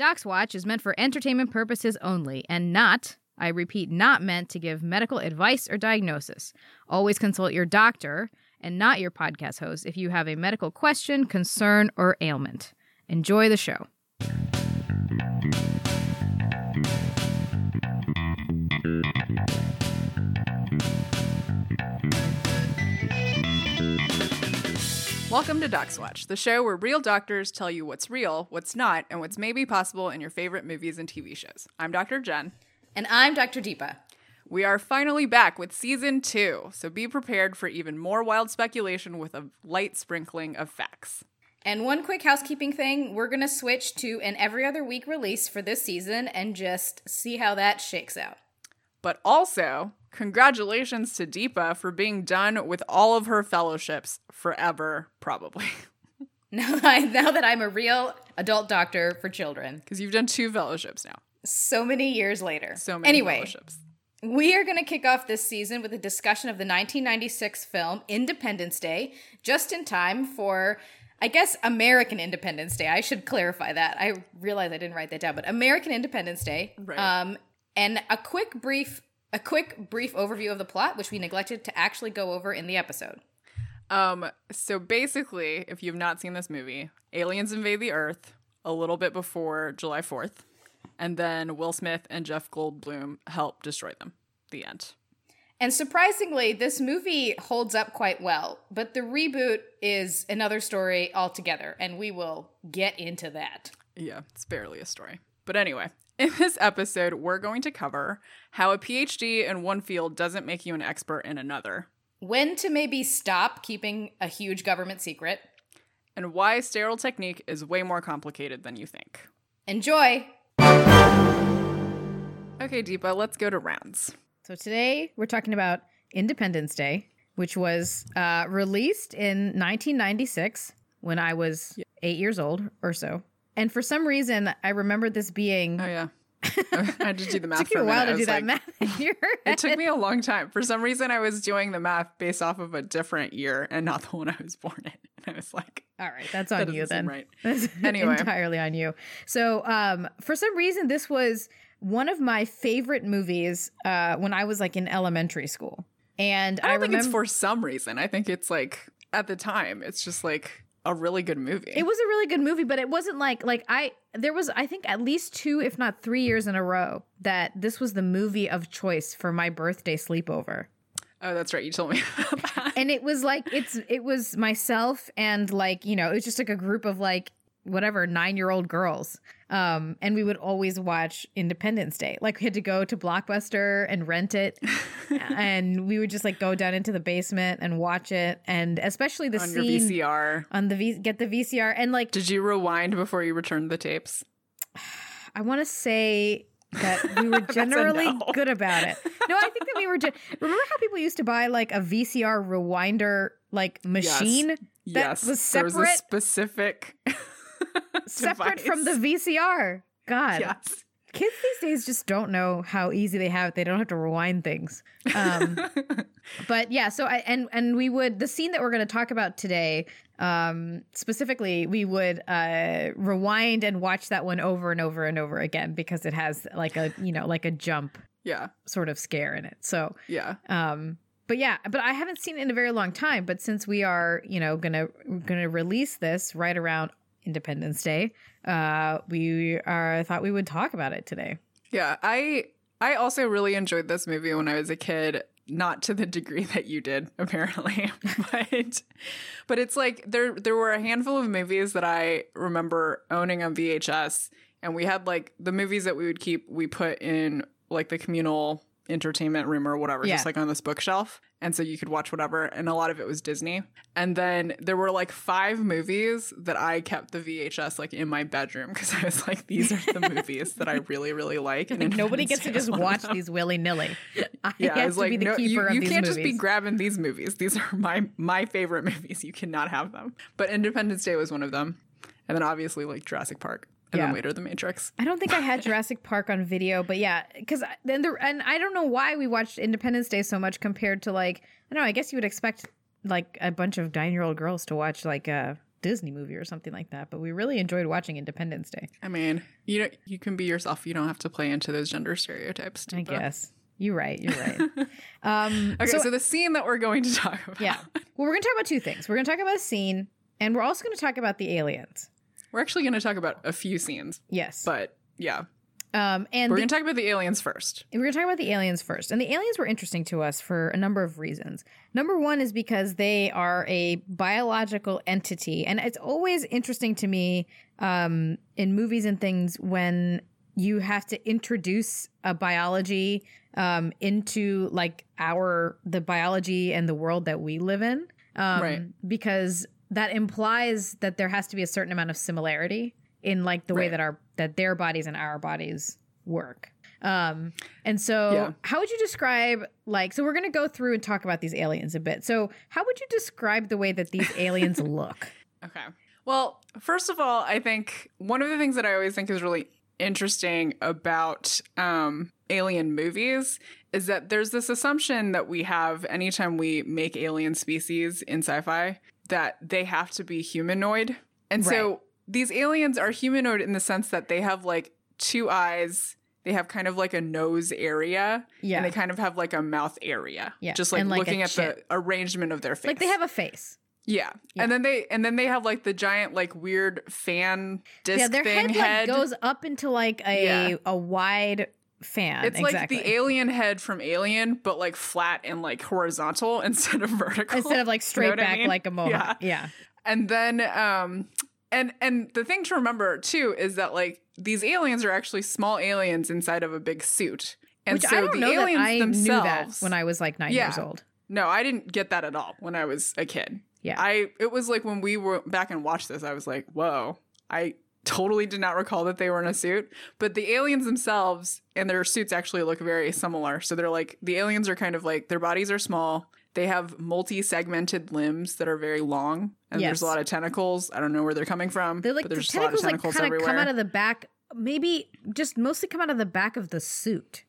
Docs Watch is meant for entertainment purposes only and not, I repeat, not meant to give medical advice or diagnosis. Always consult your doctor and not your podcast host if you have a medical question, concern, or ailment. Enjoy the show. Welcome to Docs Watch, the show where real doctors tell you what's real, what's not, and what's maybe possible in your favorite movies and TV shows. I'm Dr. Jen. And I'm Dr. Deepa. We are finally back with season two, so be prepared for even more wild speculation with a light sprinkling of facts. And one quick housekeeping thing we're going to switch to an every other week release for this season and just see how that shakes out. But also, congratulations to Deepa for being done with all of her fellowships forever, probably. Now, I, now that I'm a real adult doctor for children, Because you've done two fellowships now. so many years later. So many Anyway, fellowships. we are going to kick off this season with a discussion of the 1996 film Independence Day, just in time for, I guess, American Independence Day. I should clarify that. I realize I didn't write that down, but American Independence Day. Right. Um, and a quick brief, a quick brief overview of the plot, which we neglected to actually go over in the episode. Um, so basically, if you've not seen this movie, aliens invade the Earth a little bit before July 4th, and then Will Smith and Jeff Goldblum help destroy them. The end. And surprisingly, this movie holds up quite well, but the reboot is another story altogether, and we will get into that. Yeah, it's barely a story. But anyway, in this episode, we're going to cover how a PhD in one field doesn't make you an expert in another, When to maybe stop keeping a huge government secret. and why sterile technique is way more complicated than you think. Enjoy! Okay, Deepa, let's go to rounds. So today we're talking about Independence Day, which was uh, released in 1996 when I was eight years old or so. And for some reason, I remember this being. Oh, yeah. I had to do the math took for you a while. To do that like, math It took me a long time. For some reason, I was doing the math based off of a different year and not the one I was born in. And I was like, All right, that's that on you then. right. That's Anyway. entirely on you. So, um, for some reason, this was one of my favorite movies uh, when I was like in elementary school. And I I, don't think remember it's for some reason. I think it's like at the time, it's just like a really good movie. it was a really good movie, but it wasn't like like I there was I think at least two, if not three years in a row that this was the movie of choice for my birthday sleepover. oh, that's right. You told me about that. and it was like it's it was myself and like you know it was just like a group of like whatever nine year old girls um and we would always watch independence day like we had to go to blockbuster and rent it and we would just like go down into the basement and watch it and especially the On your scene VCR. on the v- get the vcr and like Did you rewind before you returned the tapes? i want to say that we were generally no. good about it no i think that we were gen- remember how people used to buy like a vcr rewinder like machine that yes. was There was a specific. separate from the. VCR. God, Yes. kids these days just don't know how easy they have it. They don't have to rewind things. Um, but yeah, so I and and we would the scene that we're going to talk about today. Um, specifically, we would uh, rewind and watch that one over and over and over again because it has like a you know like a jump Yeah. sort of scare in it. So Yeah. um but yeah but i haven't seen it in a very long time but since we are you know gonna gonna release this right around independence day uh we are thought we would talk about it today. Yeah, I I also really enjoyed this movie when I was a kid, not to the degree that you did apparently, but but it's like there there were a handful of movies that I remember owning on VHS and we had like the movies that we would keep we put in like the communal entertainment room or whatever Yeah. just like on this bookshelf and so you could watch whatever and a lot of it was Disney and then there were like five movies that I kept the VHS like in my bedroom because I was like these are the movies that I really really like and nobody gets to just watch these willy-nilly i yeah, I was to like, be the no, you, you can't movies just be grabbing these movies. These are my my favorite movies. You cannot have them. But Independence Day was one of them, and then obviously like Jurassic Park, and Yeah. then later The Matrix. I don't think I had Jurassic Park on video, but yeah, because then the and I don't know why we watched Independence Day so much compared to like I don't know. I guess you would expect like a bunch of nine year old girls to watch like a Disney movie or something like that. But we really enjoyed watching Independence Day. I mean, you you can be yourself. You don't have to play into those gender stereotypes. I guess you're right. You're right. um, Okay, so- so, the scene that we're going to talk about. yeah. Well, we're gonna talk about two things. We're gonna talk about a scene, and we're also gonna talk about the aliens. We're actually going to talk about a few scenes, Yes. but yeah, um, and we're the- to talk about the aliens first. We're going to talk about the aliens first. And the aliens were interesting to us for a number of reasons. Number one is because they are a biological entity. And it's always interesting to me um, in movies and things when you have to introduce a biology um, into like our, the biology and the world that we live in. Um, Right. Because that implies that there has to be a certain amount of similarity in like the way that our, that their bodies and our bodies work. Um, and so Yeah. how would you describe like so we're gonna go through and talk about these aliens a bit. So how would you describe the way that these aliens look? Okay. Well, first of all, I think one of the things that I always think is really interesting about um, alien movies is that there's this assumption that we have anytime we make alien species in sci fi that they have to be humanoid. And Right. so these aliens are humanoid in the sense that they have like two eyes. They have kind of like a nose area, Yeah. and they kind of have like a mouth area. Yeah, just like, like, looking at chin. the arrangement of their face. like they have a face. Yeah. Yeah. And then they and then they have like the giant like weird fan disc yeah, their thing head, head. like goes up into like a Yeah. a wide fan. it's exactly. like the alien head from Alien, but like flat and like horizontal instead of vertical. instead of like You know straight I back mean? like a mohawk. Yeah. Yeah. And then um and and the thing to remember too is that like these aliens are actually small aliens inside of a big suit. And Which so I don't the know that aliens I themselves knew that when I was like nine Yeah. years old. No, I didn't get that at all when I was a kid. Yeah. I it was like when we were back and watched this, I was like, whoa. I totally did not recall that they were in a suit. But the aliens themselves and their suits actually look very similar. So they're like the aliens are kind of like their bodies are small. They have multi-segmented limbs that are very long, and Yes. there's a lot of tentacles. I don't know where they're coming from. They're like but the there's just a lot of tentacles like kind of everywhere. come out of the back maybe just mostly come out of the back of the suit.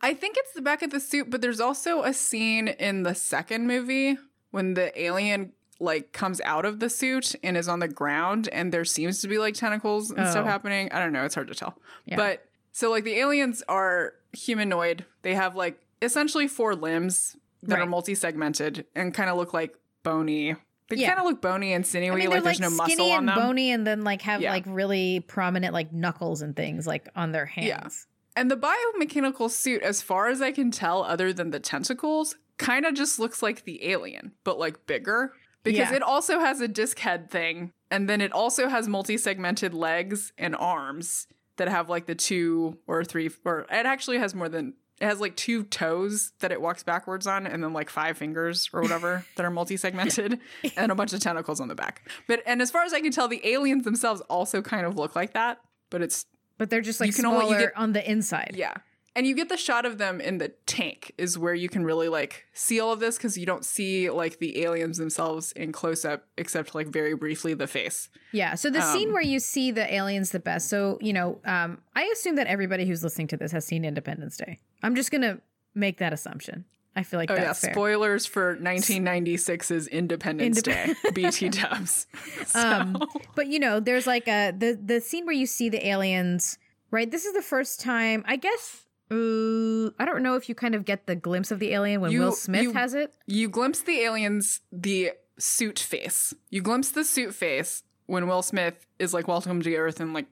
I think it's the back of the suit, but there's also a scene in the second movie when the alien like comes out of the suit and is on the ground and there seems to be like tentacles and stuff Oh. happening. I don't know, it's hard to tell. Yeah. But so like the aliens are humanoid. They have like essentially four limbs that Right. are multi-segmented and kind of look like bony. They Yeah. kind of look bony and sinewy, I mean, like they're there's no muscle on and them. bony, and then like have Yeah. like really prominent like knuckles and things like on their hands. Yeah. And the biomechanical suit, as far as I can tell, other than the tentacles, kind of just looks like the alien, but like bigger. Because Yeah. it also has a disc head thing. And then it also has multi segmented legs and arms that have like the two or three, or it actually has more than, it has like two toes that it walks backwards on and then like five fingers or whatever that are multi segmented and a bunch of tentacles on the back. But, and as far as I can tell, the aliens themselves also kind of look like that, but it's But they're just like You can smaller only- you get- on the inside. yeah. And you get the shot of them in the tank is where you can really like see all of this because you don't see like the aliens themselves in close up except like very briefly the face. Yeah. So the scene Um, where you see the aliens the best. So, you know, um, I assume that everybody who's listening to this has seen Independence Day. I'm just going to make that assumption. I feel like Oh yeah, fair. spoilers for 1996's Independence Day. BT dubs. So, Um, but you know, there's like a the the scene where you see the aliens, right? This is the first time, I guess. Uh, I don't know if you kind of get the glimpse of the alien when You- Will Smith you- has it. you glimpse the aliens the suit face. You glimpse the suit face when Will Smith is like welcome to Earth and like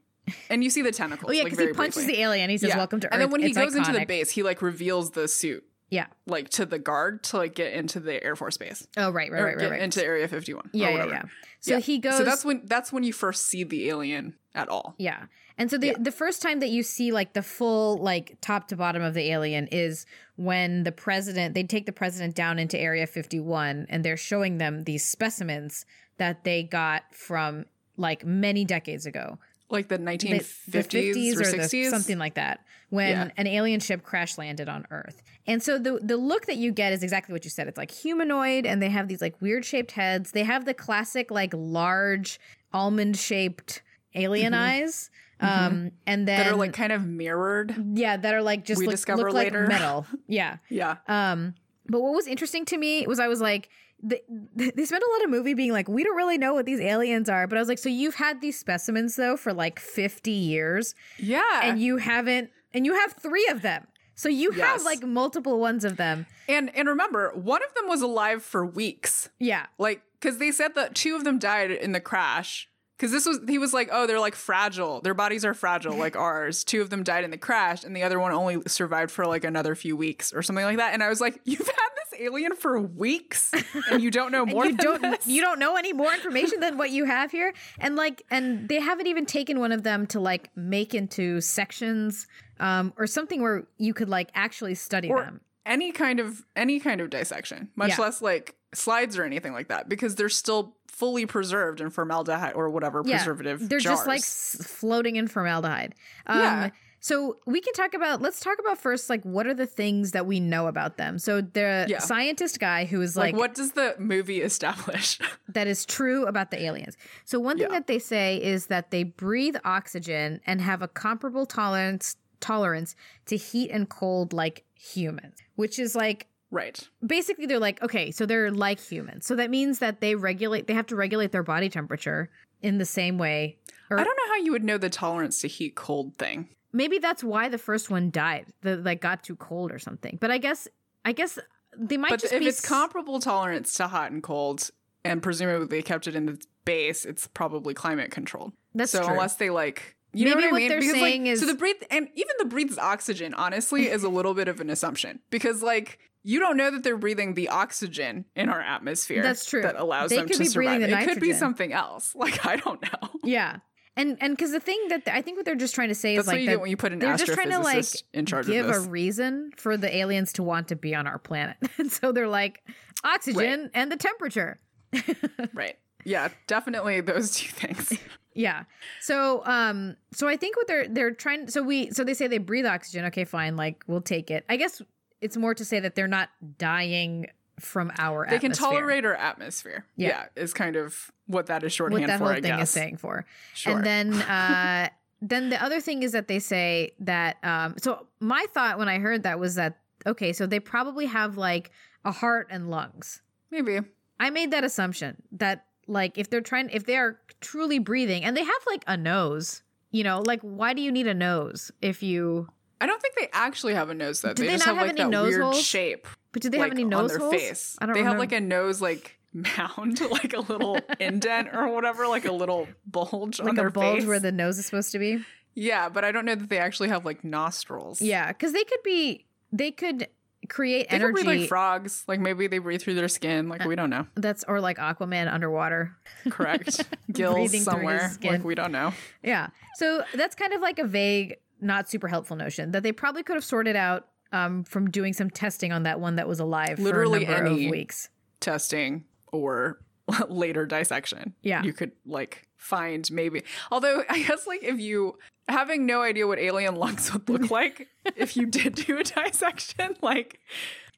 and you see the tentacles. Oh yeah, like, he punches briefly. the alien. He says, Yeah. "Welcome to Earth." And then when he It's goes into the base, he like reveals the suit. yeah. like to the guard to like get into the Air Force Base Oh right, right, right, right, right. into Area 51. yeah, or yeah, whatever. yeah. So he goes. So that's when that's when you first see the alien at all. Yeah. And so the Yeah. the first time that you see like the full like top to bottom of the alien is when the president they take the president down into area 51 and they're showing them these specimens that they got from like many decades ago. Like the The, 1950s the 50s or, or, 60s. the, something like that when Yeah. an alien ship crash landed on earth. And so the the look that you get is exactly what you said. It's like humanoid and they have these like weird shaped heads. They have the classic like large almond shaped alien mm-hmm. eyes. Um and then Mm-hmm. that are like kind of mirrored. yeah, that are like just We look, discover look later. like metal. Yeah. Yeah. Um, but what was interesting to me was I was like, they, they spent a lot of movie being like, we don't really know what these aliens are. But I was like, so you've had these specimens though for like 50 years Yeah. and you haven't, and you have three of them. So you have like multiple ones of them. and and remember, one of them was alive for weeks. Yeah. Like cuz they said that two of them died in the crash. Cuz this was he was like, "Oh, they're like fragile. Their bodies are fragile like ours. Two of them died in the crash and the other one only survived for like another few weeks or something like that." And I was like, "You've had this alien for weeks and you don't know more you don't this?" you don't know any more information than what you have here and like and they haven't even taken one of them to like make into sections um or something where you could like actually study or them any kind of any kind of dissection, much Yeah. less like slides or anything like that because they're still fully preserved in formaldehyde or whatever preservative they're just like floating in formaldehyde um Yeah. so we can talk about let's talk about first like what are the things that we know about them so the Yeah. scientist guy who is like, like, what does the movie establish? that is true about the aliens. So one thing Yeah. that they say is that they breathe oxygen and have a comparable tolerance tolerance to heat and cold like humans, which is like right. basically they're like okay, so they're like humans. So that means that they regulate they have to regulate their body temperature in the same way. Or I don't know how you would know the tolerance to heat cold thing. maybe that's why the first one died. The like got too cold or something. But I guess I guess they might But just if be it's s- comparable tolerance to hot and cold, and presumably they kept it in the base, it's probably climate controlled. That's so true. unless they like, you know Maybe what I mean? they're Because, saying like, is- so the breathe and even the breathes oxygen. Honestly, is a little bit of an assumption because like. You don't know that they're breathing the oxygen in our atmosphere. That's true. That allows They them could to be survive. it could be something else. Like I don't know. Yeah. And and because the thing that I think what they're just trying to say That's is like you that when you put an they're just trying to like in charge give a reason for the aliens to want to be on our planet. And so they're like oxygen and the temperature. right. Yeah, definitely those two things. Yeah. So um so I think what they're they're trying so we so they say they breathe oxygen. Okay, fine, like we'll take it. I guess it's more to say that they're not dying from our They can tolerate our atmosphere. Yeah. Yeah. is kind of what that is shorthand what that for, whole I thing guess. is saying for. Sure. And then uh then the other thing is that they say that um so my thought when I heard that was that okay, so they probably have like a heart and lungs. Maybe. I made that assumption that like if they're trying if they are truly breathing and they have like a nose, you know, like why do you need a nose if you I don't think they actually have a nose though. Do they, they just not have, have like any that nose weird holes? shape. but do they like, have any nose on their holes? face? I don't know. they remember. have like a nose like mound, like a little indent or whatever, like a little bulge on like their a bulge face. where the nose is supposed to be. yeah, but I don't know that they actually have like nostrils. Yeah, because they could be they could create They energy could breathe like frogs. Like maybe they breathe through their skin. Like we don't know. Uh, that's or like Aquaman underwater. Correct. Gills Breathing through his somewhere. Like we don't know. Yeah. So that's kind of like a vague, not super helpful notion that they probably could have sorted out um, from doing some testing on that one that was alive Literally for a number any- of weeks. testing or later dissection. Yeah. You could like find maybe. Although I guess like if you having no idea what alien lungs would look like if you did do a dissection, like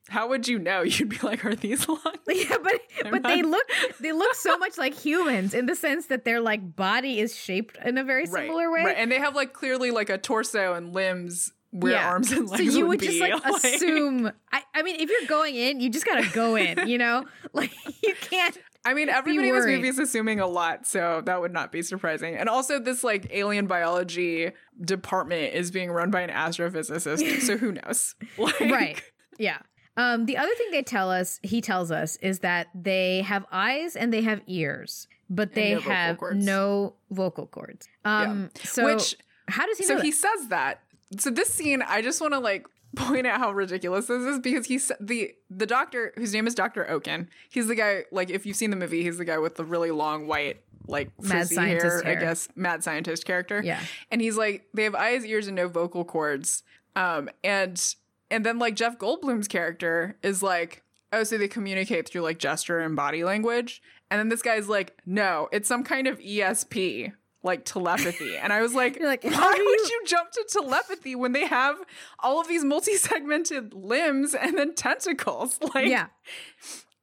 how would you know? You'd be like, are these lungs? Yeah, but but they look they look so much like humans in the sense that their like body is shaped in a very similar way. Right. And they have like clearly like a torso and limbs where Yeah. arms and legs. So you would, would just be. like assume. I, I mean, if you're going in, you just gotta go in. You know, like you can't. I mean, everybody in this movie is assuming a lot, so that would not be surprising. And also, this like alien biology department is being run by an astrophysicist, so who knows? Like, right yeah um the other thing they tell us he tells us is that they have eyes and they have ears but they no have cords. no vocal cords um so Which how does he so he says that. So this scene, I just want to like point out how ridiculous this is because he's the the doctor whose name is Doctor Okun. He's the guy like if you've seen the movie, he's the guy with the really long white like Mad scientist hair, hair. I guess mad scientist character. Yeah. and he's like they have eyes, ears, and no vocal cords. Um, and and then like Jeff Goldblum's character is like, oh, so they communicate through like gesture and body language. And then this guy's like, no, it's some kind of ESP, like telepathy. And I was like, like, why do would you- you jump to telepathy when they have all of these multi-segmented limbs and then tentacles? Like, yeah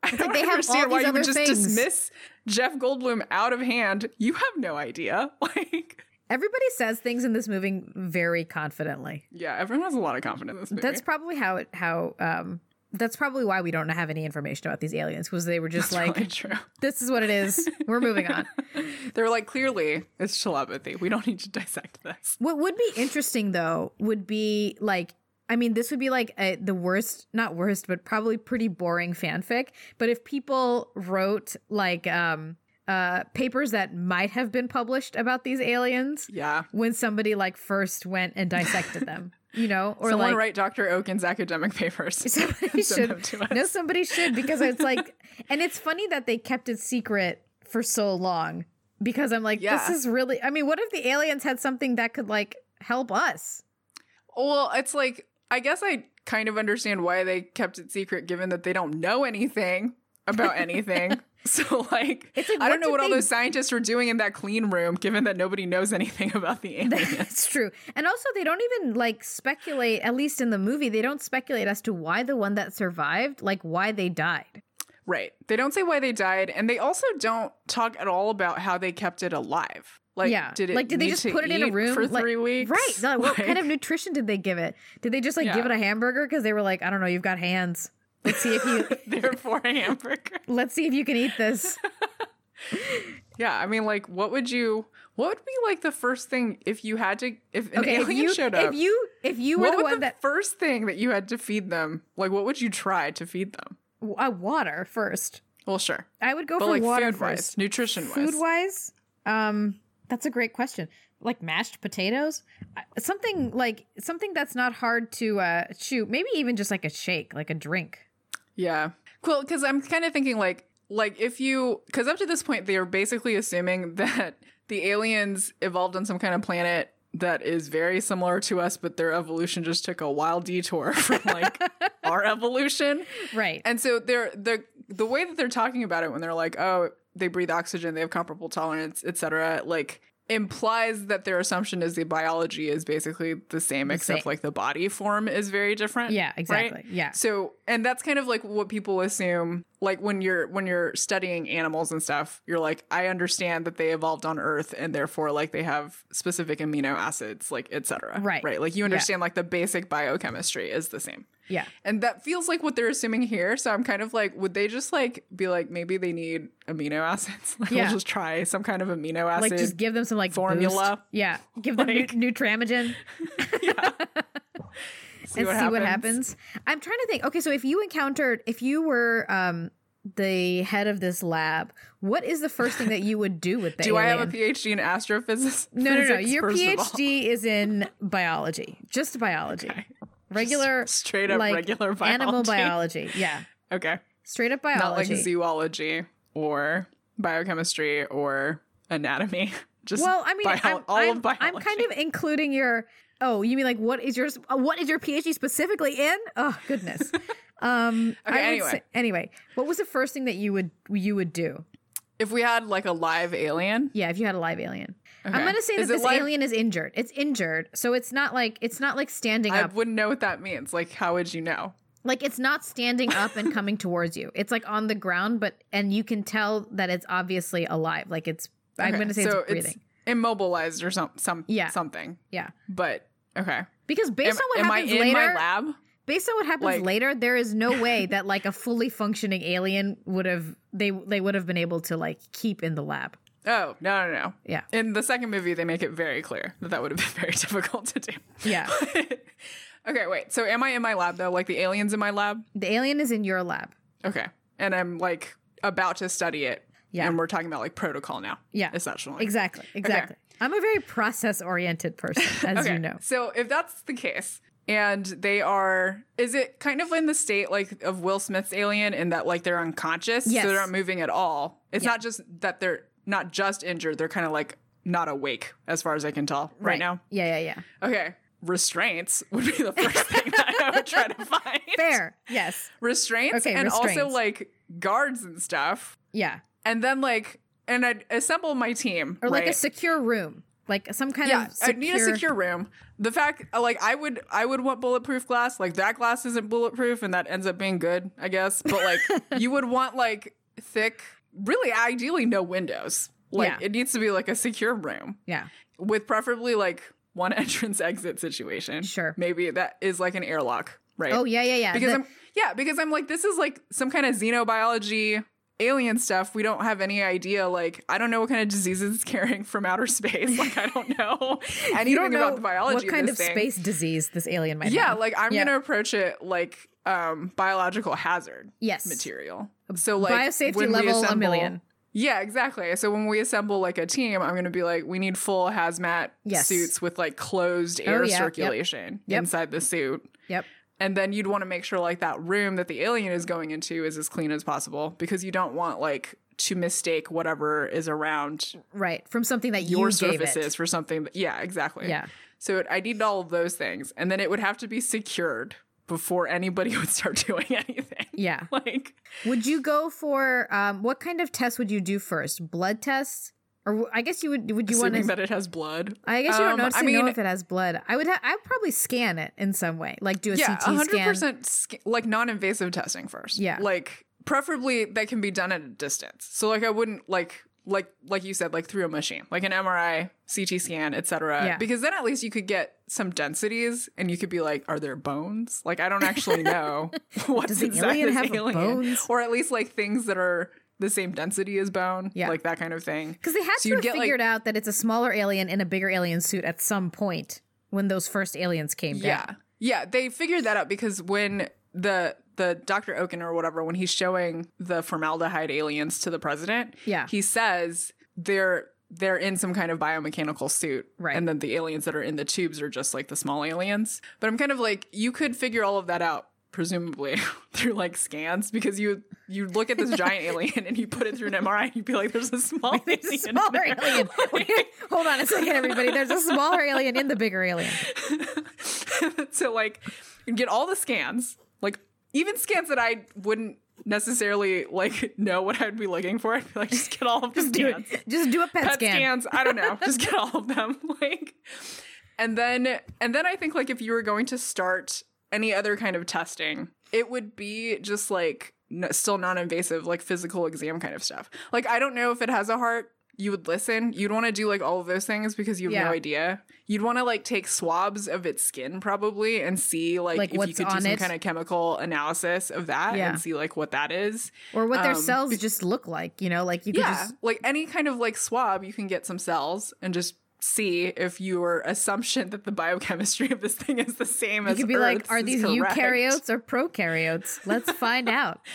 I like don't they have all understand why you would just things. dismiss Jeff Goldblum out of hand. You have no idea. Like, everybody says things in this movie very confidently yeah, everyone has a lot of confidence in this movie. that's probably how it how um that's probably why we don't have any information about these aliens because they were just like, true. this is what it is. We're moving on. They're like, clearly, it's telepathy. We don't need to dissect this. What would be interesting though would be like I mean this would be like a, the worst not worst but probably pretty boring fanfic but if people wrote like um uh papers that might have been published about these aliens Yeah. when somebody like first went and dissected them you know or Someone like write Dr. Okun's academic papers. somebody should no somebody should because it's like and it's funny that they kept it secret for so long because I'm like Yeah. this is really I mean what if the aliens had something that could like help us Well, it's like, I guess I kind of understand why they kept it secret given that they don't know anything about anything. so, like, It's like, I don't know what all those scientists were doing in that clean room given that nobody knows anything about the aliens. That's true. And also they don't even like speculate, at least in the movie, they don't speculate as to why the one that survived, like why they died. right. They don't say why they died. And they also don't talk at all about how they kept it alive. Like, yeah. did it like did they just put it in a room for like- three weeks? Right. Like, what kind of nutrition did they give it? Did they just like Yeah. give it a hamburger because they were like, I don't know, you've got hands. Let's see if you Therefore, a hamburger. let's see if you can eat this. Yeah, I mean, like, what would you? What would be like the first thing if you had to? If an Okay, if alien you showed up, if you if you were the one the that first thing that you had to feed them? Like, what would you try to feed them? uh, water first. Well, sure, I would go but for like water food wise, first. nutrition wise, Food wise, um, that's a great question. Like mashed potatoes, something like something that's not hard to uh, chew. Maybe even just like a shake, like a drink. Yeah. Cool. Because I'm kind of thinking like, like if you, because up to this point, they are basically assuming that the aliens evolved on some kind of planet that is very similar to us, but their evolution just took a wild detour from like our evolution. Right. And so they're the the way that they're talking about it when they're like, oh, they breathe oxygen, they have comparable tolerance, etc. Like implies that their assumption is the biology is basically the same, except same. like the body form is very different. yeah. right? Exactly. Yeah. So, and that's kind of like what people assume. Like when you're when you're studying animals and stuff, you're like, I understand that they evolved on Earth, and therefore, like they have specific amino acids, like etc. Right. Right. Like you understand, like the basic biochemistry is the same. Yeah. And that feels like what they're assuming here. So I'm kind of like, would they just like be like, maybe they need amino acids? Like, Yeah. we'll just try some kind of amino acid. Like just give them some like formula. boost. Yeah. Give them Like- nu- Nutramigen see and see what happens. I'm trying to think. Okay, so if you encountered, if you were um the head of this lab, what is the first thing that you would do with the Do I have a? PhD in astrophysics? No, no, no. Your first of all? PhD is in biology, just biology, regular, straight up like regular biology. animal biology. Yeah, Okay. straight up biology. Not like zoology or biochemistry or anatomy. Just well, I mean, bio- I'm, all I'm, of biology. I'm kind of including your. Oh, you mean like what is your what is your PhD specifically in? Oh goodness. Um. Okay, anyway. say- anyway, what was the first thing that you would you would do? if we had like a live alien. Yeah, if you had a live alien. I'm gonna say that Is it this live- alien is injured. It's injured, so it's not like it's not like standing I up. I wouldn't know what that means. Like, how would you know? like it's not standing up and coming towards you. It's like on the ground, but and you can tell that it's obviously alive. Like it's. I'm gonna say so it's breathing. immobilized or some some Yeah. something. yeah, But okay. because based Am, on what happens in later, my lab? based on what happens Like- later, there is no way that like a fully functioning alien would have they they would have been able to like keep in the lab. Oh no no no. Yeah, In the second movie, they make it very clear that that would have been very difficult to do. yeah. okay, wait. So am I in my lab though? Like the aliens in my lab? the alien is in your lab. Okay. And I'm like about to study it. Yeah. And we're talking about like protocol now. Yeah, Essentially. Exactly, exactly. I'm a very process oriented person, as Okay. you know. So if that's the case, and they are, is it kind of in the state like of Will Smith's Alien in that like they're unconscious, Yes. so they're not moving at all? It's Yeah. not just that they're not just injured; they're kind of like not awake, as far as I can tell right, now. Yeah, yeah, yeah. Okay, restraints would be the first thing that I would try to find. Fair. Yes. restraints, Okay, and also like guards and stuff, Yeah. and then like, and I'd assemble my team Or like a secure room, like some kind yeah, of secure. I need a secure room. The fact, like, I would, I would want bulletproof glass. Like that glass isn't bulletproof, and that ends up being good, I guess. But like, you would want like thick, really, ideally, no windows. Like, Yeah. it needs to be like a secure room Yeah. with preferably like one entrance exit situation. Sure. maybe that is like an airlock right? Oh yeah, yeah, yeah. because The- I'm yeah, because I'm like this is like some kind of xenobiology alien stuff. We don't have any idea. Like I don't know what kind of diseases it's carrying from outer space. Like I don't know anything you don't know about the biology what kind of of thing. space disease this alien might Yeah, have. like I'm Yeah. gonna approach it like um biological hazard yes, material. So like biosafety level a million. Yeah, exactly. So when we assemble like a team, I'm going to be like, we need full hazmat Yes. suits with like closed Oh, air yeah. Yep. circulation Yep. inside the suit. Yep. And then you'd want to make sure like that room that the alien is going into is as clean as possible because you don't want like to mistake whatever is around Right from something that your you surfaces for something. That, yeah, exactly. Yeah. So it, I need all of those things, and then it would have to be secured before anybody would start doing anything. Yeah. Like Would you go for um, what kind of test would you do first? Blood tests, or I guess you would. Would you want to? that it has blood. I guess you don't Um, know, I to know mean- if it has blood. I would. Ha- I'd probably scan it in some way, like do a yeah, CT hundred scan. percent sc- like non-invasive testing first. Yeah. like preferably that can be done at a distance. So like I wouldn't like like like you said like through a machine, like an MRI, CT scan, etc. Yeah. Because then at least you could get some densities, and you could be like, are there bones? Like I don't actually know what Does the inside alien have alien, bones? or at least like things that are the same density as bone, Yeah. like that kind of thing. Because they had So to have get, like- figured out that it's a smaller alien in a bigger alien suit at some point when those first aliens came Yeah. down. Yeah, they figured that out because when the the Dr. Okun or whatever, when he's showing the formaldehyde aliens to the president, Yeah. he says they're they're in some kind of biomechanical suit. Right. And then the aliens that are in the tubes are just like the small aliens. But I'm kind of like, you could figure all of that out, presumably, through like scans, because you you look at this giant alien and you put it through an MRI and you'd be like, there's a small There's alien. a smaller alien. Hold on a second, everybody. There's a smaller alien in the bigger alien. so like you get all the scans like even scans that i wouldn't necessarily like know what i'd be looking for i'd be like just get all of the Just do scans it. Just do a PET, pet scan. scans i don't know just get all of them like and then and then i think like if you were going to start any other kind of testing it would be just like n- still non-invasive like physical exam kind of stuff like i don't know if it has a heart you would listen you'd want to do like all of those things because you have Yeah. no idea you'd want to like take swabs of its skin probably and see like, Like, if you could do some it? kind of chemical analysis of that Yeah. and see like what that is Or what their Um, cells just look like. You know, like you could yeah, just like any kind of like swab, you can get some cells and just see if your assumption that the biochemistry of this thing is the same you as could be like, are these correct. eukaryotes or prokaryotes? Let's find out.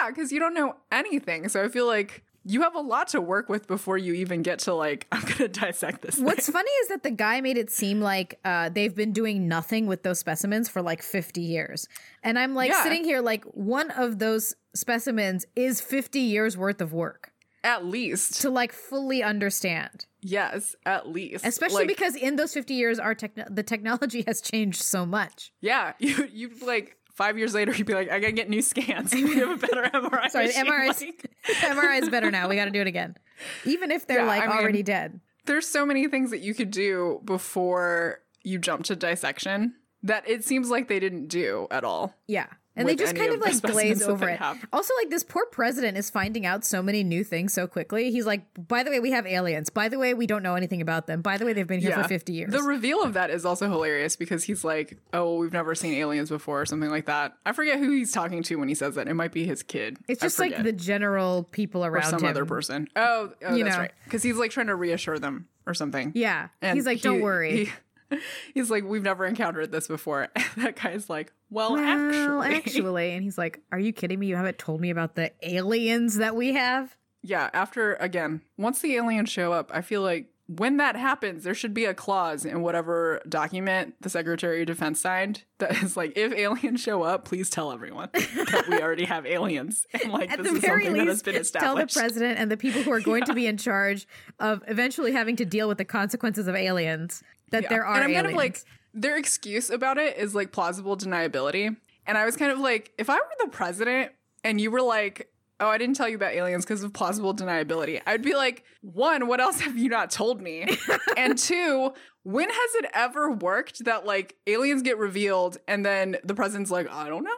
Yeah, because you don't know anything. So I feel like you have a lot to work with before you even get to like, I'm gonna dissect this. What's thing. funny is that the guy made it seem like uh, they've been doing nothing with those specimens for like 50 years. And I'm like Yeah. sitting here like one of those specimens is 50 years worth of work At least, to like fully understand. Yes, at least, Especially Like, because in those 50 years our techno- the technology has changed so much. yeah, you you like five years later, you'd be like, I gotta get new scans. We have a better MRI. Sorry, machine. MRI is, Like, MRI is better now. We got to do it again. Even if they're Yeah, like I mean- already dead. there's so many things that you could do before you jump to dissection that it seems like they didn't do at all. Yeah. And they just kind of of like glaze over it. have. Also, like this poor president is finding out so many new things so quickly. He's like, by the way, we have aliens. By the way, we don't know anything about them. By the way, they've been here for 50 years. The reveal of that is also hilarious because he's like, "Oh, we've never seen aliens before," or something like that. I forget who he's talking to when he says that. It might be his kid. it's just like the general people or around some him. other person. Oh, oh You that's know. right. Because he's like trying to reassure them or something. Yeah. And He's like, he- don't worry. he- he's like, "We've never encountered this before." And that guy's like, "Well, well, actually, actually. And he's like, are you kidding me? You haven't told me about the aliens that we have? Yeah, after again, once the aliens show up, I feel like when that happens, there should be a clause in whatever document the Secretary of Defense signed that is like, if aliens show up, please tell everyone that we already have aliens. And like At this the is very something that has least, been tell the established. president and the people who are going to be in charge of eventually having to deal with the consequences of aliens that Yeah. there are And I'm aliens. kind of like their excuse about it is like plausible deniability. And I was kind of like, if I were the president and you were like, oh, I didn't tell you about aliens because of plausible deniability, I'd be like, one, what else have you not told me? and two, when has it ever worked that like aliens get revealed and then the president's like, I don't know.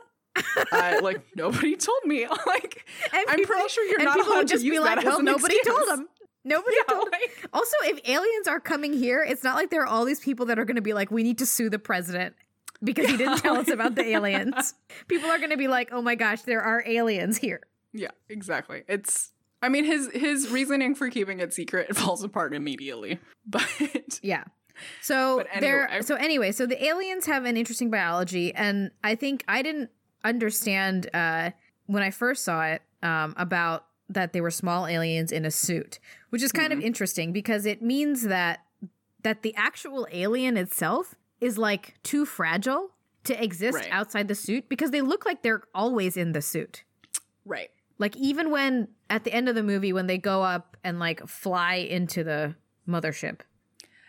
I, like nobody told me. like And I'm people- pretty sure you're and not people allowed would to just use be that like, as an nobody excuse. told them. Nobody Yeah, told like- Also, if aliens are coming here, it's not like there are all these people that are going to be like, we need to sue the president. because he didn't tell us about the aliens. People are going to be like, "Oh my gosh, there are aliens here." Yeah, exactly. It's I mean his his reasoning for keeping it secret falls apart immediately. But Yeah. So But there. So anyway, so the aliens have an interesting biology, and I think I didn't understand uh, when I first saw it um, about that they were small aliens in a suit, which is kind of mm-hmm. interesting because it means that that the actual alien itself is like too fragile to exist Right. outside the suit because they look like they're always in the suit. right. Like even when at the end of the movie when they go up and like fly into the mothership.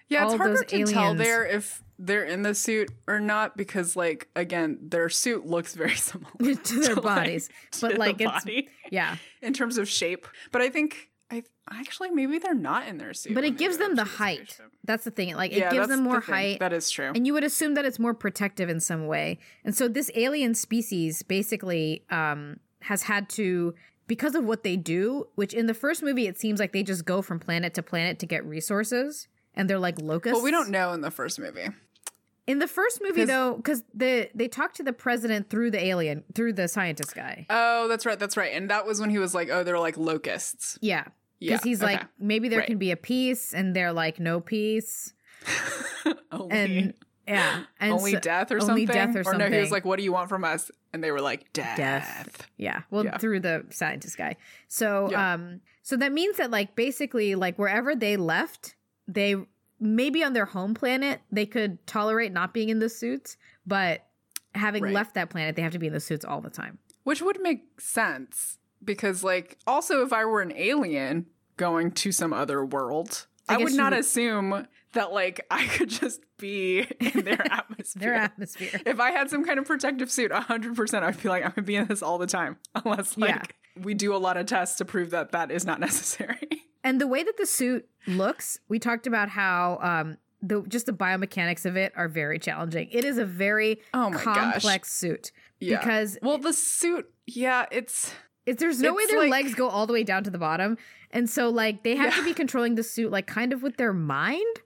Yeah, it's harder to tell there if they're in the suit or not because like again, their suit looks very similar to their like, bodies. to But like it's body yeah. in terms of shape. But I think I actually maybe they're not in their suit. But it gives them the height. That's the thing. Like it Yeah, gives them more the height. That is true. and you would assume that it's more protective in some way. And so this alien species basically um has had to because of what they do, which in the first movie it seems like they just go from planet to planet to get resources and they're like locusts. Well, we don't know in the first movie. In the first movie though, because the they talk to the president through the alien, through the scientist guy. Oh, that's right. That's right. And that was when he was like, "Oh, they're like locusts." Yeah. Yeah, Because he's okay. like, maybe there Right. can be a peace, and they're like, no peace. only, And yeah. And only so- death or only something. death or something no, he was like, "What do you want from us?" And they were like, "Death." Death. Yeah. Well, Yeah. through the scientist guy. So, Yeah. um, so that means that like basically like wherever they left, they maybe on their home planet they could tolerate not being in the suits, but having Right. left that planet, they have to be in the suits all the time. Which would make sense because, like, also if I were an alien going to some other world, I I, would not would- assume that like I could just be in their atmosphere. Their atmosphere. if I had some kind of protective suit, 100% I'd be like, I'm gonna be in this all the time. Unless, like, Yeah. we do a lot of tests to prove that that is not necessary. And the way that the suit looks, we talked about how um the just the biomechanics of it are very challenging. It is a very Oh my gosh. complex suit yeah. because well, the suit, yeah, it's. It, there's no way their like- legs go all the way down to the bottom, and so like they have to be controlling the suit like kind of with their mind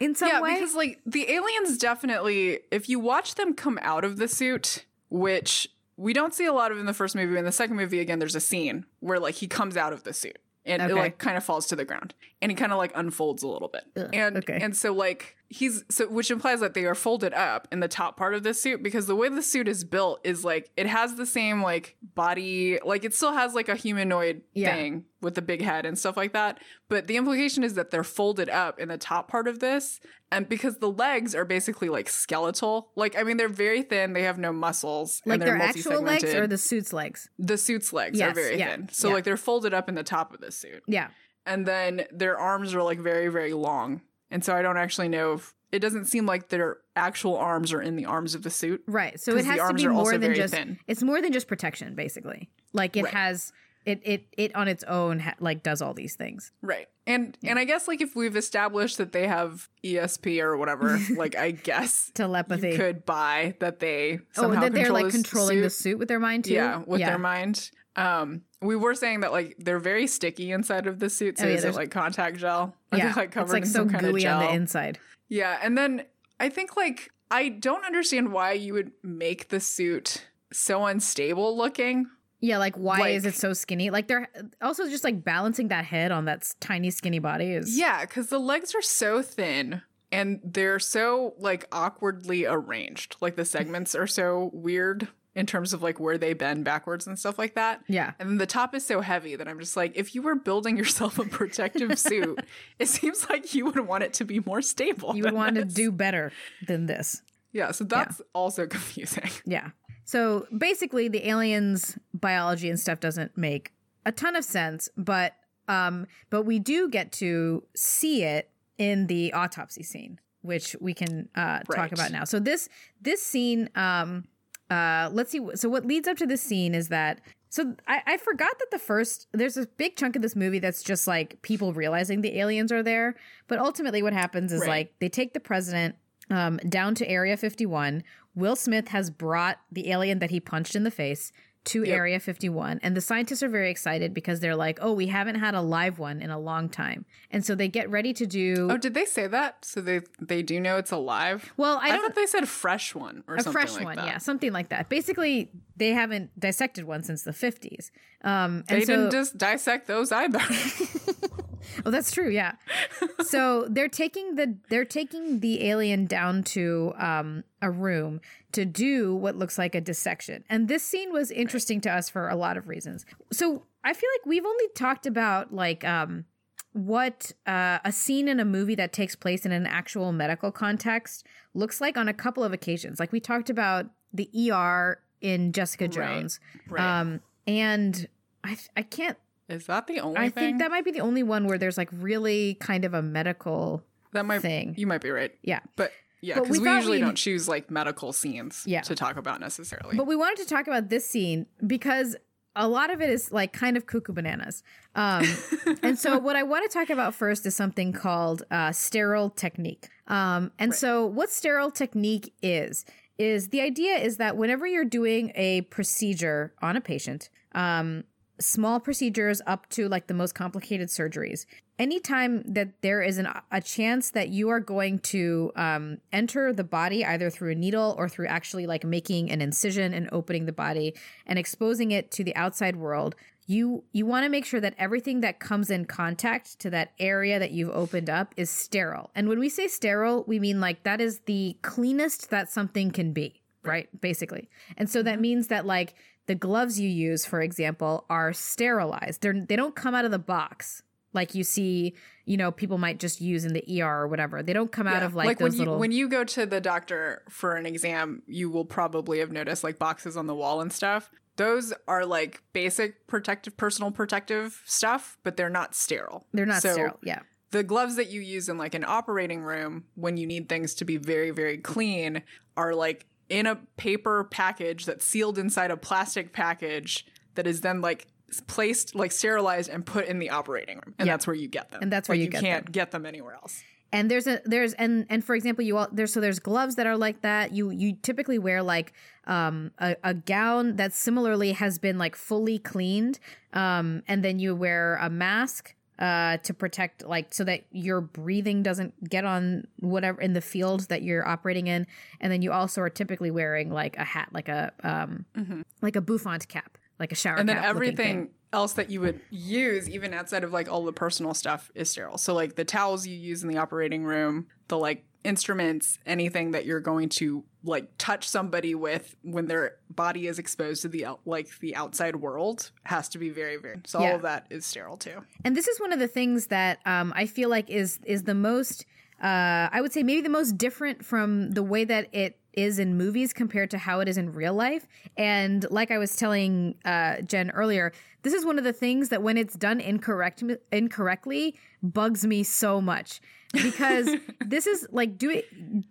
in some yeah, way. because like the aliens definitely, if you watch them come out of the suit, which we don't see a lot of in the first movie, in the second movie again, there's a scene where like he comes out of the suit and it like kind of falls to the ground and he kind of like unfolds a little bit, Ugh, and okay. and so like he's so which implies that they are folded up in the top part of the suit because the way the suit is built is like it has the same like body, like it still has like a humanoid Yeah. thing with the big head and stuff like that. But the implication is that they're folded up in the top part of this. And because the legs are basically like skeletal, like, I mean, they're very thin, they have no muscles. like and they're their actual legs or the suit's legs. the suit's legs Yes, are very yeah, thin. So, yeah. like, they're folded up in the top of the suit. Yeah. And then their arms are like very, very long. And so I don't actually know if it doesn't seem like their actual arms are in the arms of the suit. Right. So it the has to be more than just thin. it's more than just protection basically. Like it Right. has it it it on its own ha- like does all these things. Right. And and I guess like if we've established that they have ESP or whatever, like I guess Telepathy. you could buy that they oh, somehow and that they're like controlling the suit. suit with their mind too. Yeah, with yeah. their mind. Um, we were saying that like they're very sticky inside of the suit. So Oh, yeah, is it like contact gel? Are Yeah, they like it's covered like in so some kind of gooey gel? on the inside. Yeah, and then I think like I don't understand why you would make the suit so unstable looking. Yeah, like why is it so skinny? Like they're also just like balancing that head on that tiny skinny body is Yeah, because the legs are so thin and they're so like awkwardly arranged. Like the segments are so weird in terms of like where they bend backwards and stuff like that. yeah. And then the top is so heavy that I'm just like, if you were building yourself a protective suit, it seems like you would want it to be more stable. You would want to do better than this. Yeah, so that's also confusing. Yeah. So basically the aliens biology and stuff doesn't make a ton of sense, but um but we do get to see it in the autopsy scene, which we can uh talk about now. So this this scene um uh let's see so what leads up to this scene is that so I, I forgot that the first there's a big chunk of this movie that's just like people realizing the aliens are there but ultimately what happens is Right. like they take the president um, down to area 51 will smith has brought the alien that he punched in the face to Yep. Area 51. And the scientists are very excited because they're like, oh, we haven't had a live one in a long time. And so they get ready to do Oh, did they say that? So they they do know it's alive. well, I I, don't thought they said fresh one or a something A fresh like one, that. yeah, something like that. Basically, they haven't dissected one since the 50s. Um and They so didn't just dissect those either. Oh, that's true. Yeah. so they're taking the they're taking the alien down to um, a room to do what looks like a dissection, and this scene was interesting to us for a lot of reasons. So I feel like we've only talked about like um, what uh, a scene in a movie that takes place in an actual medical context looks like on a couple of occasions. Like we talked about the ER in Jessica Jones, right. um, and I I can't Is that the only I thing? think that might be the only one where there's like really kind of a medical. that might thing. You might be right. Yeah. But yeah, because we we, usually don't choose like medical scenes Yeah. to talk about necessarily. But we wanted to talk about this scene because a lot of it is like kind of cuckoo bananas. Um, and so, what I want to talk about first is something called uh, sterile technique. Um, and so, what sterile technique is, is the idea is that whenever you're doing a procedure on a patient, um, small procedures up to like the most complicated surgeries, anytime that there is an, a chance that you are going to um, enter the body either through a needle or through actually like making an incision and opening the body and exposing it to the outside world you you want to make sure that everything that comes in contact to that area that you've opened up is sterile. And when we say sterile we mean like that is the cleanest that something can be right. basically. And so that means that like the gloves you use for example are sterilized they're they don't come out of the box like you see, you know, people might just use in the ER or whatever. They don't come out of like, when those you little. when you go to the doctor for an exam, you will probably have noticed like boxes on the wall and stuff. Those are like basic protective, personal protective stuff, but they're not sterile. they're not So sterile. Yeah. The gloves that you use in like an operating room when you need things to be very, very clean are like in a paper package that's sealed inside a plastic package that is then like placed, like sterilized and put in the operating room. And Yeah. that's where you get them. And that's where Like, you get can't them. get them anywhere else. and there's a there's and and for example you all there's so there's gloves that are like that you you typically wear like um a, a gown that similarly has been like fully cleaned um and then you wear a mask uh to protect like so that your breathing doesn't get on whatever in the field that you're operating in. And then you also are typically wearing like a hat like a um like a bouffant cap like a shower and then everything else that you would use even outside of like all the personal stuff is sterile. So like the towels you use in the operating room the like instruments anything that you're going to like touch somebody with when their body is exposed to the like the outside world has to be very very so Yeah. all of that is sterile too and this is one of the things that um, I feel like is is the most uh, I would say maybe the most different from the way that it is in movies compared to how it is in real life. And like I was telling uh, Jen earlier, this is one of the things that when it's done incorrect incorrectly bugs me so much because this is like doing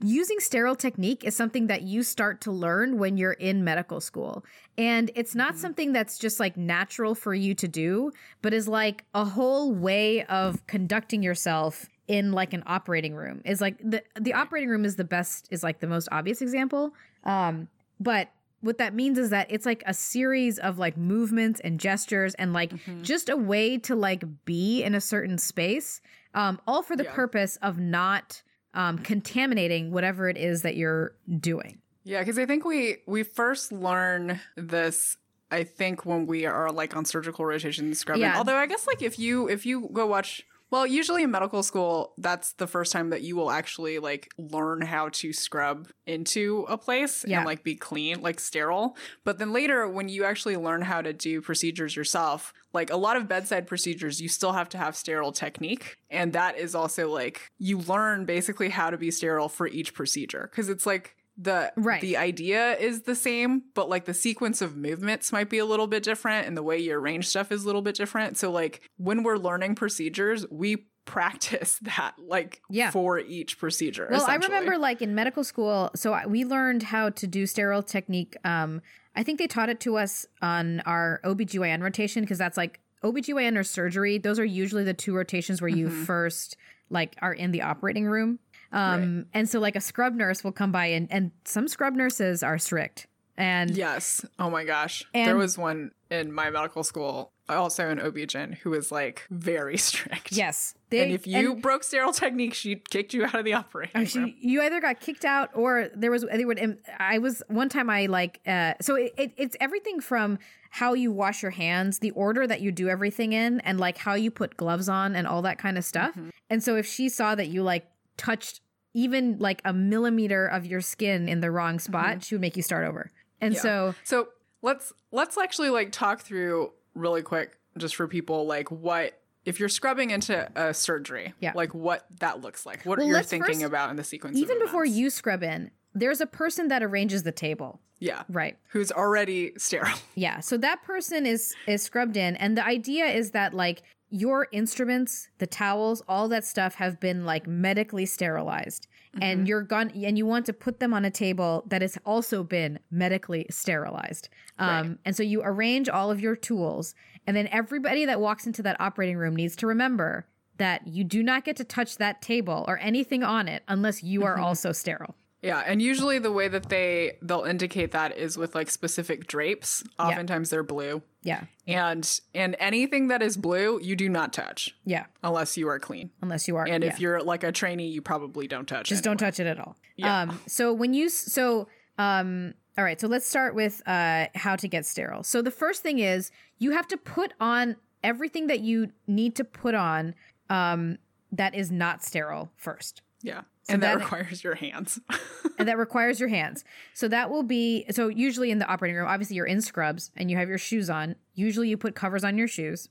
using sterile technique is something that you start to learn when you're in medical school. And it's not something that's just like natural for you to do but is like a whole way of conducting yourself in like an operating room. Is like the the operating room is the best is like the most obvious example. Um but what that means is that it's like a series of like movements and gestures and like just a way to like be in a certain space um all for the Yeah. purpose of not um contaminating whatever it is that you're doing yeah because i think we we first learn this i think when we are like on surgical rotation scrubbing Yeah. although i guess like if you if you go watch well usually in medical school that's the first time that you will actually like learn how to scrub into a place Yeah. and like be clean like sterile. But then later when you actually learn how to do procedures yourself like a lot of bedside procedures you still have to have sterile technique. And that is also like you learn basically how to be sterile for each procedure. Because it's like the Right. the idea is the same but like the sequence of movements might be a little bit different and the way you arrange stuff is a little bit different so like when we're learning procedures we practice that like Yeah. for each procedure Well, I remember like in medical school, so I- we learned how to do sterile technique. Um, I think they taught it to us on our OBGYN rotation because that's like OBGYN or surgery. Those are usually the two rotations where you Mm-hmm. first like are in the operating room. Um, and so like a scrub nurse will come by and, and some scrub nurses are strict. And Yes. Oh my gosh. There was one in my medical school, also an OB-GYN, who was like very strict. yes, they, and if you and- broke sterile technique, she kicked you out of the operating Oh, room. she, you either got kicked out or there was they would I was one time I like uh so it, it, it's everything from how you wash your hands, the order that you do everything in, and like how you put gloves on and all that kind of stuff. Mm-hmm. And so if she saw that you like touched even like a millimeter of your skin in the wrong spot, she would make you start over. And Mm-hmm. Yeah. so So let's let's actually like talk through really quick, just for people, like what if you're scrubbing into a surgery, Yeah. like what that looks like, what Well, you're thinking first- about in the sequence. of even before you scrub in, there's a person that arranges the table. yeah, Right. who's already sterile. Yeah. So that person is is scrubbed in and the idea is that like your instruments, the towels, all that stuff have been like medically sterilized. And you're gone and you want to put them on a table that has also been medically sterilized. Um Right. and so you arrange all of your tools and then everybody that walks into that operating room needs to remember that you do not get to touch that table or anything on it unless you are also sterile. Yeah, and usually the way that they they'll indicate that is with like specific drapes. Oftentimes they're blue. Yeah. And and anything that is blue, you do not touch Yeah. unless you are clean. Unless you are And yeah. if you're like a trainee, you probably don't touch just don't touch it at all. Yeah. Um, so when you so um, all right, so let's start with uh, how to get sterile. So the first thing is you have to put on everything that you need to put on um, that is not sterile first. Yeah. And that, that- requires your hands. and that requires your hands. So that will be so usually in the operating room, obviously you're in scrubs and you have your shoes on. Usually you put covers on your shoes,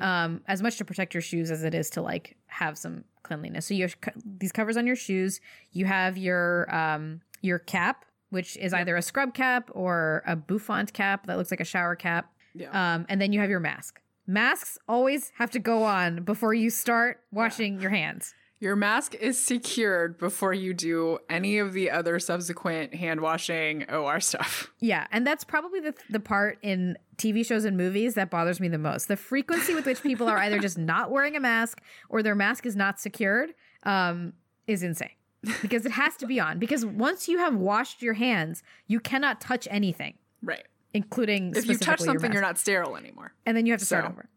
um, as much to protect your shoes as it is to like have some cleanliness. So you have these covers on your shoes. You have your um, your cap, which is either a scrub cap or a bouffant cap that looks like a shower cap. yeah. Um, and then you have your mask. Masks always have to go on before you start washing your hands. Your mask is secured before you do any of the other subsequent hand washing OR stuff. Yeah, and that's probably the the part in TV shows and movies that bothers me the most. The frequency with which people are either just not wearing a mask or their mask is not secured um, is insane. Because it has to be on. Because once you have washed your hands, you cannot touch anything, Right. including If you touch something, you're not sterile anymore. and then you have to start So- over.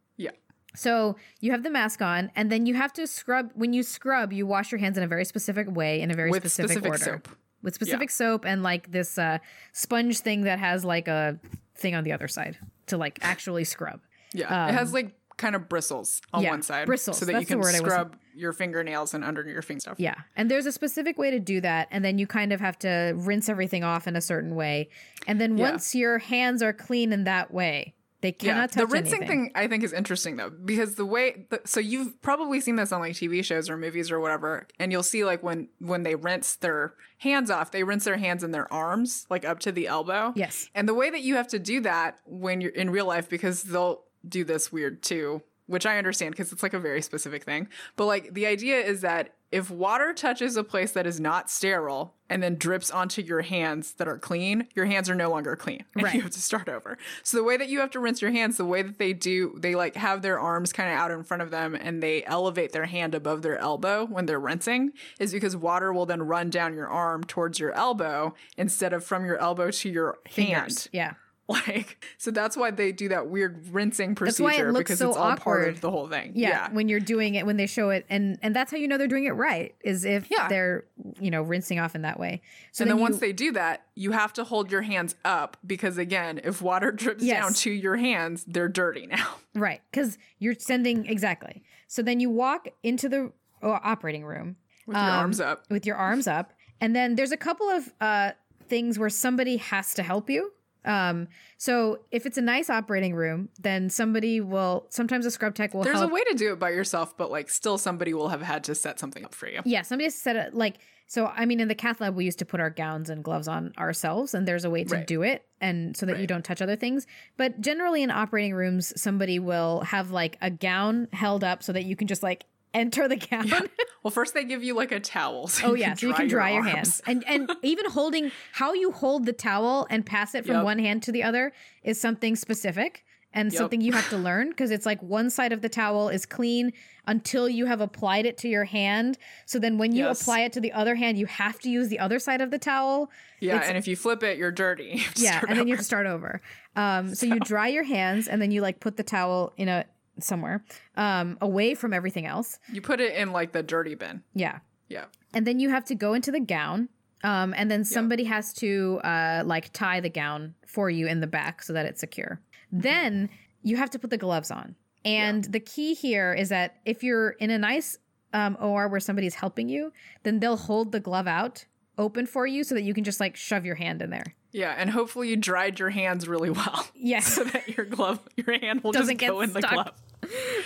Yeah. So you have the mask on, and then you have to scrub. When you scrub, you wash your hands in a very specific way, in a very With specific, specific order, soap. with specific soap, and like this uh, sponge thing that has like a thing on the other side to like actually scrub. Yeah. it has like kind of bristles on Um, yeah, one side. bristles. So that you can word I was- scrub your fingernails and under your finger stuff. Yeah, and there's a specific way to do that, and then you kind of have to rinse everything off in a certain way, and then Yeah. once your hands are clean in that way, they cannot the touch rinsing anything. thing I think is interesting though because the way the, so you've probably seen this on like TV shows or movies or whatever and you'll see like when when they rinse their hands off they rinse their hands and their arms like up to the elbow Yes. and the way that you have to do that when you're in real life because they'll do this weird too which I understand because it's like a very specific thing but like the idea is that if water touches a place that is not sterile and then drips onto your hands that are clean, your hands are no longer clean. And Right. you have to start over. So the way that you have to rinse your hands, the way that they do, they like have their arms kind of out in front of them and they elevate their hand above their elbow when they're rinsing is because water will then run down your arm towards your elbow instead of from your elbow to your Fingers. hand. Yeah. Like so that's why they do that weird rinsing That's why it procedure looks because so it's all part awkward. of the whole thing. yeah, when you're doing it when they show it and and that's how you know they're doing it right is if Yeah. they're you know rinsing off in that way so and then, you- once they do that, you have to hold your hands up because again, if water drips Yes. down to your hands, they're dirty now. right because you're sending exactly so then you walk into the uh, operating room With your Um, arms up. with your arms up and then there's a couple of uh things where somebody has to help you um so if it's a nice operating room then somebody will sometimes a scrub tech will There's help a way to do it by yourself, but like still somebody will have had to set something up for you. Yeah, somebody set it like so. I mean, in the cath lab, we used to put our gowns and gloves on ourselves, and there's a way to Right. do it, and so that you don't touch other things. But generally, in operating rooms, somebody will have like a gown held up so that you can just like enter the gown. Well, first they give you like a towel. So oh yeah, so you can dry your, arms. hands, and and even holding how you hold the towel and pass it from Yep. one hand to the other is something specific. and Yep. something you have to learn because it's like one side of the towel is clean until you have applied it to your hand. So then when you Yes. apply it to the other hand, you have to use the other side of the towel. Yeah, It's- and if you flip it, you're dirty. You yeah, and then you have to start over. Um, so, you dry your hands and then you like put the towel in a somewhere um, away from everything else. you put it in like the dirty bin. Yeah, Yeah. and then you have to go into the gown. Um, and then somebody has to uh, like tie the gown for you in the back so that it's secure. Then you have to put the gloves on. And the key here is that if you're in a nice um, OR where somebody's helping you, then they'll hold the glove out open for you so that you can just like shove your hand in there. Yeah, and hopefully you dried your hands really well. Yes. So that your glove, your hand will Doesn't just go get in the glove.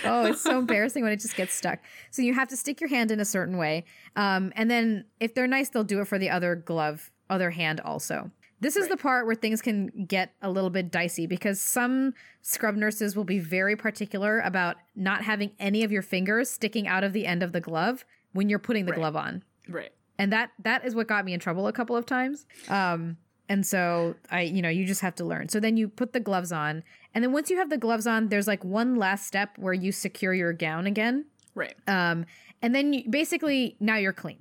Oh, it's so embarrassing when it just gets stuck. So you have to stick your hand in a certain way. Um, and then if they're nice, they'll do it for the other glove, other hand also. This is the part where things can get a little bit dicey because some scrub nurses will be very particular about not having any of your fingers sticking out of the end of the glove when you're putting the Right. glove on. Right. And that that is what got me in trouble a couple of times. Um, and so I, you know, you just have to learn. So then you put the gloves on, and then once you have the gloves on, there's like one last step where you secure your gown again. Right. Um, and then you, basically now you're clean.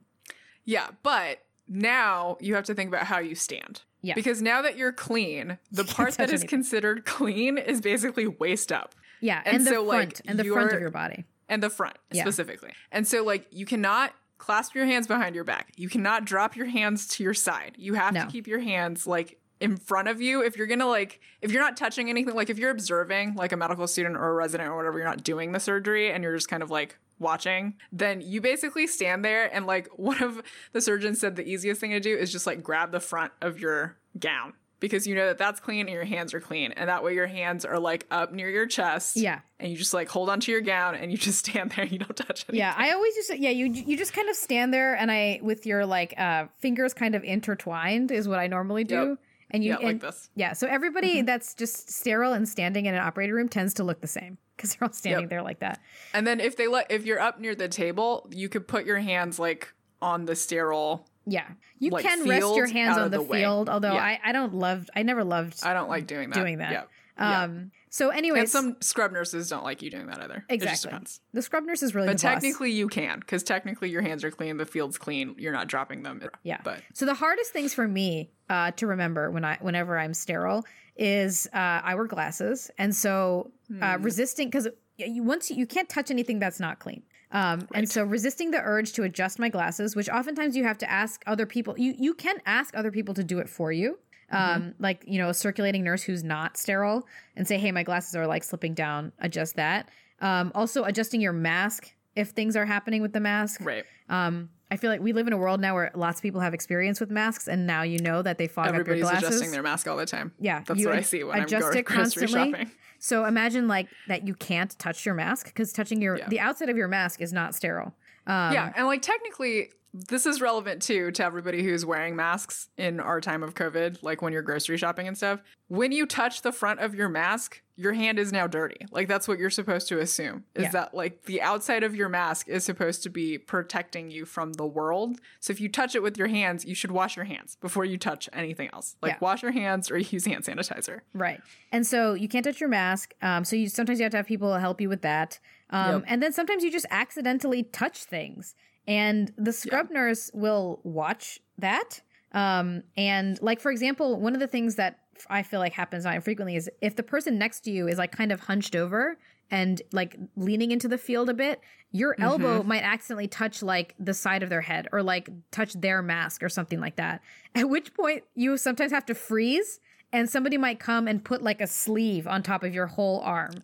Yeah, but now you have to think about how you stand. Yeah. Because now that you're clean, the part that is anything. considered clean is basically waist up Yeah, And and, the so, like, and the front of your body. and the front Yeah. specifically. And so, like, you cannot clasp your hands behind your back. You cannot drop your hands to your side. You have No. to keep your hands like in front of you. If you're gonna like, if you're not touching anything, like if you're observing like a medical student or a resident or whatever, you're not doing the surgery and you're just kind of like watching, then you basically stand there and like one of the surgeons said the easiest thing to do is just like grab the front of your gown. Because you know that that's clean and your hands are clean. And that way your hands are like up near your chest Yeah. and you just like hold onto your gown and you just stand there and you don't touch it. Yeah, I always just yeah, you you just kind of stand there and I with your like uh fingers kind of intertwined is what I normally do. Yep. And you Yeah, like this. Yeah, so everybody that's just sterile and standing in an operating room tends to look the same because they're all standing Yep. there like that. And then if they let if you're up near the table, you could put your hands like on the sterile. Yeah, you Like, can rest your hands on the, the way. field. Although Yeah. I I don't love I never loved I don't like doing that. doing that. Yeah. Yeah. Um. So anyways, and some scrub nurses don't like you doing that either. Exactly the scrub nurse is really But the boss. technically you can, because technically your hands are clean, the field's clean, you're not dropping them. Yeah. But so the hardest things for me uh, to remember when I whenever I'm sterile is uh, I wear glasses, and so uh, Hmm. resisting because you once you, you can't touch anything that's not clean. Um, And so resisting the urge to adjust my glasses, which oftentimes you have to ask other people. You you can ask other people to do it for you. Mm-hmm. Um, like you know, a circulating nurse who's not sterile, and say, "Hey, my glasses are like slipping down. Adjust that." Um, also, adjusting your mask if things are happening with the mask. right. Um, I feel like we live in a world now where lots of people have experience with masks, and now you know that they fog Everybody's up your glasses. Everybody's adjusting their mask all the time. Yeah, That's what I see when I'm going grocery shopping. So imagine like that you can't touch your mask because touching your Yeah. the outside of your mask is not sterile. Um, yeah, and like technically, this is relevant too to everybody who's wearing masks in our time of COVID, like when you're grocery shopping and stuff. When you touch the front of your mask, your hand is now dirty. Like that's what you're supposed to assume is Yeah. that like the outside of your mask is supposed to be protecting you from the world. So if you touch it with your hands, you should wash your hands before you touch anything else. Like Yeah. wash your hands or use hand sanitizer. Right. And so you can't touch your mask. Um, so you sometimes you have to have people help you with that. Um, Yep. and then sometimes you just accidentally touch things. And the scrub nurse will watch that. Um, and like for example, one of the things that I feel like happens not infrequently is if the person next to you is like kind of hunched over and like leaning into the field a bit, your elbow might accidentally touch like the side of their head or like touch their mask or something like that. At which point you sometimes have to freeze and somebody might come and put like a sleeve on top of your whole arm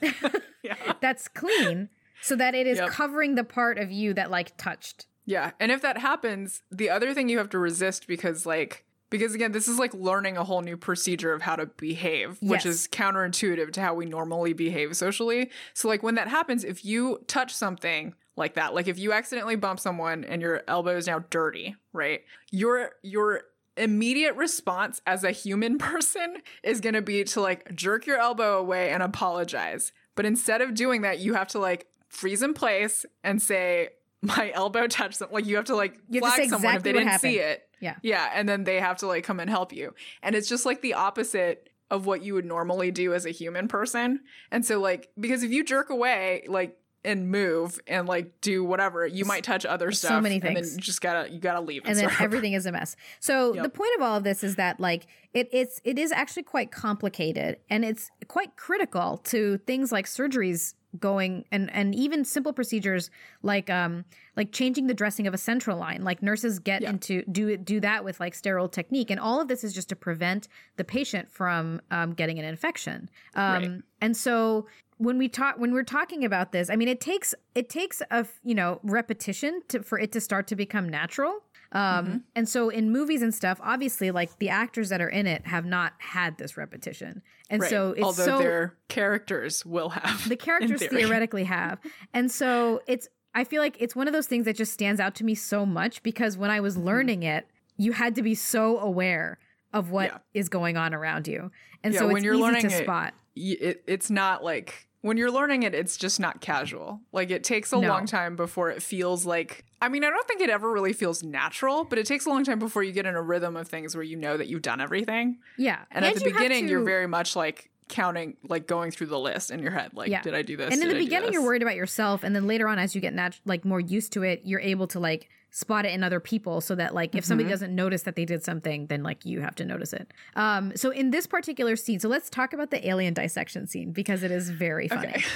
Yeah. that's clean so that it is Yep. covering the part of you that like touched. Yeah. And if that happens, the other thing you have to resist because like because again, this is like learning a whole new procedure of how to behave, which Yes. is counterintuitive to how we normally behave socially. So like when that happens, if you touch something like that, like if you accidentally bump someone and your elbow is now dirty, right? Your your immediate response as a human person is going to be to like jerk your elbow away and apologize. But instead of doing that, you have to like freeze in place and say, my elbow touched them. Like you have to like You have to flag say someone if they didn't see it. Yeah. Yeah. And then they have to like come and help you. And it's just like the opposite of what you would normally do as a human person. And so like because if you jerk away like and move and like do whatever, you might touch other So stuff. many And things. then you just gotta you gotta leave. And, and then everything is a mess. So Yep. the point of all of this is that like it it's it is actually quite complicated and it's quite critical to things like surgeries going and and even simple procedures like um like changing the dressing of a central line like nurses get Yeah. into do it do that with like sterile technique and all of this is just to prevent the patient from um, getting an infection um Right. and so when we talk when we're talking about this i mean it takes it takes a you know repetition to for it to start to become natural um Mm-hmm. and so in movies and stuff obviously like the actors that are in it have not had this repetition and Right. so it's although so their characters will have the characters theoretically have and so it's i feel like it's one of those things that just stands out to me so much because when i Mm-hmm. was learning it you had to be so aware of what is Yeah. going on around you and Yeah, so when you're easy learning to it, spot it, it's not like when you're learning it it's just not casual. Like it takes a No. long time before it feels like i mean i don't think it ever really feels natural but it takes a long time before you get in a rhythm of things where you know that you've done everything. Yeah. And, at the you beginning to- you're very much like counting like going through the list in your head like Yeah. did i do this? And in Did the I beginning you're worried about yourself and then later on as you get nat- like more used to it you're able to like spot it in other people so that like if Mm-hmm. somebody doesn't notice that they did something then like you have to notice it. Um so in this particular scene so let's talk about the alien dissection scene because it is very funny. Okay.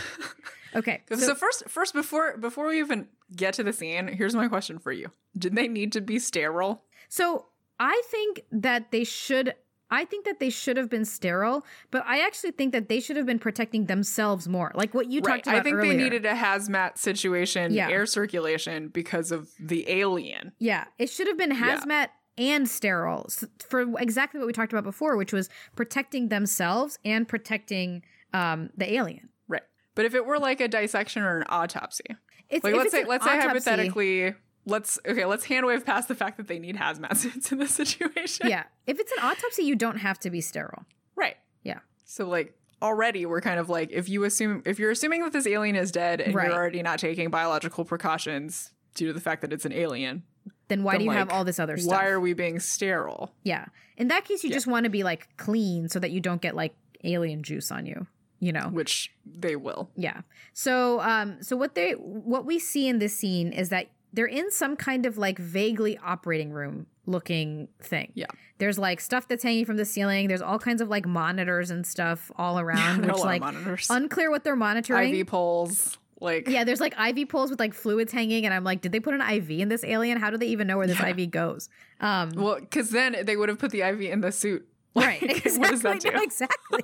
Okay, so, so, first first before before we even get to the scene here's my question for you. Did they need to be sterile? So i think that they should I think that they should have been sterile, but I actually think that they should have been protecting themselves more. Like what you right talked about i think earlier. they needed a hazmat situation Yeah. air circulation because of the alien Yeah, it should have been Yeah. hazmat and sterile for exactly what we talked about before, which was protecting themselves and protecting um, the alien. Right. But if it were like a dissection or an autopsy, It's like let's say let's say hypothetically, let's okay, let's hand wave past the fact that they need hazmat suits in this situation. Yeah, if it's an autopsy, you don't have to be sterile. Right. Yeah. So like already we're kind of like if you assume if you're assuming that this alien is dead and Right. you're already not taking biological precautions due to the fact that it's an alien, Then why then, do you have all this other stuff? why are we being sterile? yeah, in that case, you Yeah. just want to be like clean so that you don't get like alien juice on you. You know. Which they will. Yeah. So um so what they what we see in this scene is that they're in some kind of like vaguely operating room looking thing. Yeah. There's like stuff that's hanging from the ceiling. There's all kinds of like monitors and stuff all around, a which like unclear what they're monitoring. IV poles. Like yeah, there's like IV poles with like fluids hanging, and I'm like, did they put an IV in this alien? How do they even know where this Yeah. IV goes? Um, Well, because then they would have put the IV in the suit. right, Like, exactly, What does that do? no, exactly.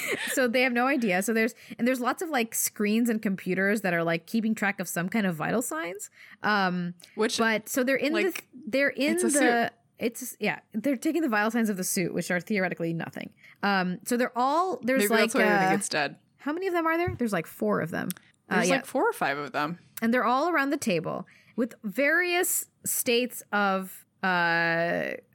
so they have no idea. So there's and there's lots of like screens and computers that are like keeping track of some kind of vital signs. Um, Which but so they're in the they're in the it's yeah they're taking the vital signs of the suit, which are theoretically nothing. Um, so they're all there's maybe like that's why uh, dead. how many of them are there? There's like four of them. Uh, There's yeah, like four or five of them. and they're all around the table with various states of uh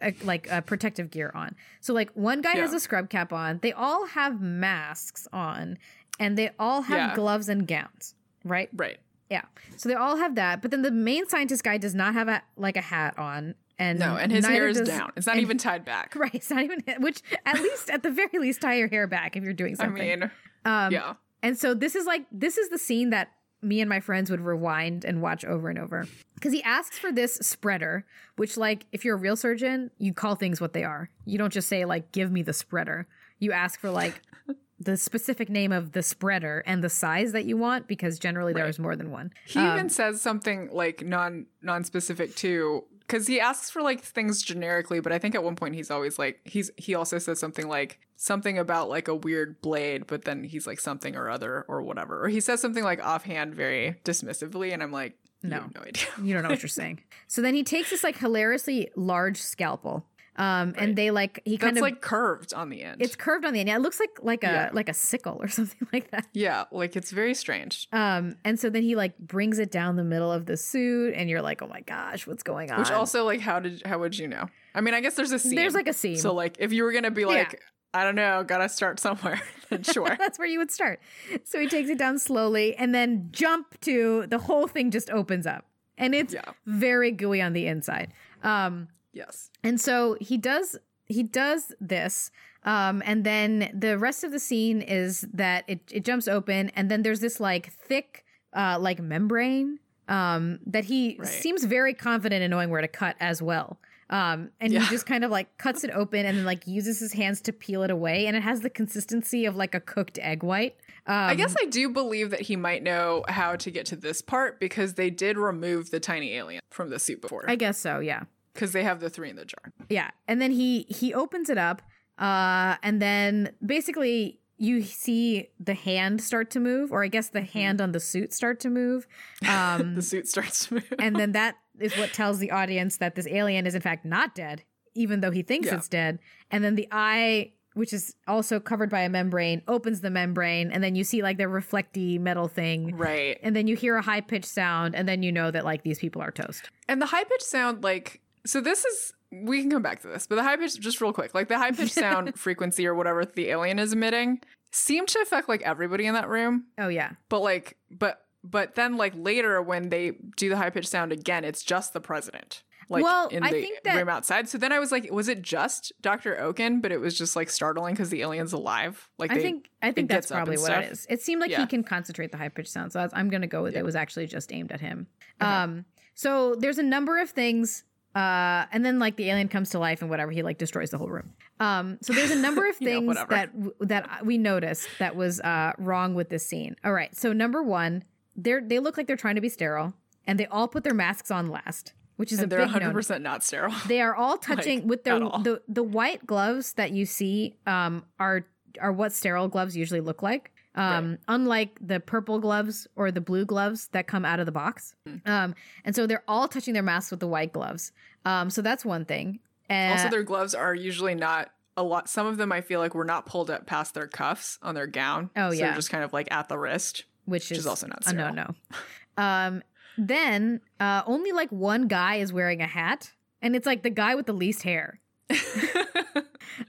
uh, like a protective gear on. So like one guy has a scrub cap on. They all have masks on and they all have Yeah. gloves and gowns, right? Right. Yeah. So they all have that, but then the main scientist guy does not have a like a hat on and No, and his hair is does- down. It's not and- even tied back. Right, it's not even which at least at the very least tie your hair back if you're doing I something. mean, um yeah. and so this is like this is the scene that me and my friends would rewind and watch over and over. Because he asks for this spreader, which like if you're a real surgeon, you call things what they are. You don't just say like give me the spreader. You ask for like the specific name of the spreader and the size that you want because generally Right. there's more than one. He Um, even says something like non non specific too, because he asks for like things generically. But I think at one point he's always like he's he also says something like something about like a weird blade, but then he's like something or other or whatever, or he says something like offhand very dismissively, and I'm like, No. no idea. You don't know what you're saying. So then he takes this like hilariously large scalpel. Um, Right. and they like he That's kind of looks like curved on the end. it's curved on the end. Yeah, it looks like like a Yeah. like a sickle or something like that. yeah, like it's very strange. Um, and so then he like brings it down the middle of the suit, and you're like, oh my gosh, what's going on? Which also like how did how would you know? I mean, I guess there's a seam. there's like a seam. So like if you were gonna be like, I don't know, gotta start somewhere, sure. That's where you would start. So he takes it down slowly and then jump to the whole thing just opens up. And it's Yeah. very gooey on the inside. Um, yes. and so he does he does this. Um, and then the rest of the scene is that it, it jumps open, and then there's this like thick, uh, like membrane um, that he Right. seems very confident in knowing where to cut as well. Um, and Yeah. he just kind of like cuts it open and then like uses his hands to peel it away, and it has the consistency of like a cooked egg white. Um, I guess I do believe that he might know how to get to this part because they did remove the tiny alien from the suit before. I guess so. Yeah. Because they have the three in the jar. Yeah, and then he he opens it up, uh, and then basically you see the hand start to move, or I guess the hand on the suit start to move, um, The suit starts to move. and then that is what tells the audience that this alien is in fact not dead, even though he thinks Yeah. it's dead. And then the eye, which is also covered by a membrane, opens the membrane, and then you see like the reflecty metal thing. right. And then you hear a high pitched sound, and then you know that like these people are toast. And the high pitched sound, like, so this is, we can come back to this, but the high pitch, just real quick, like the high pitched sound frequency or whatever the alien is emitting seemed to affect like everybody in that room. Oh yeah, But like, but, but then like later when they do the high pitched sound again, it's just the president. Like Well, in I the think that- room outside. So then I was like, was it just Dr. Okun? But it was just like startling because the alien's alive. Like I they, think I think that's probably what it is. It seemed like Yeah. he can concentrate the high pitched sound, so that's, I'm going to go with Yeah. it was actually just aimed at him. Okay. Um, so there's a number of things, uh, and then like the alien comes to life and whatever he like destroys the whole room. Um, so there's a number of You know, things that that we noticed that was uh wrong with this scene. All right, so number one, they're they look like they're trying to be sterile, and they all put their masks on last, which is and a they're big 100 no. percent not sterile. They are all touching Like, with their the the white gloves that you see um are are what sterile gloves usually look like. Um unlike the purple gloves or the blue gloves that come out of the box. Hmm. Um and so they're all touching their masks with the white gloves. Um so that's one thing. And also, their gloves are usually not a lot. Some of them I feel like were not pulled up past their cuffs on their gown. Oh, so yeah. they're just kind of like at the wrist. which is, is also not a no no. Um then uh only like one guy is wearing a hat and it's like the guy with the least hair.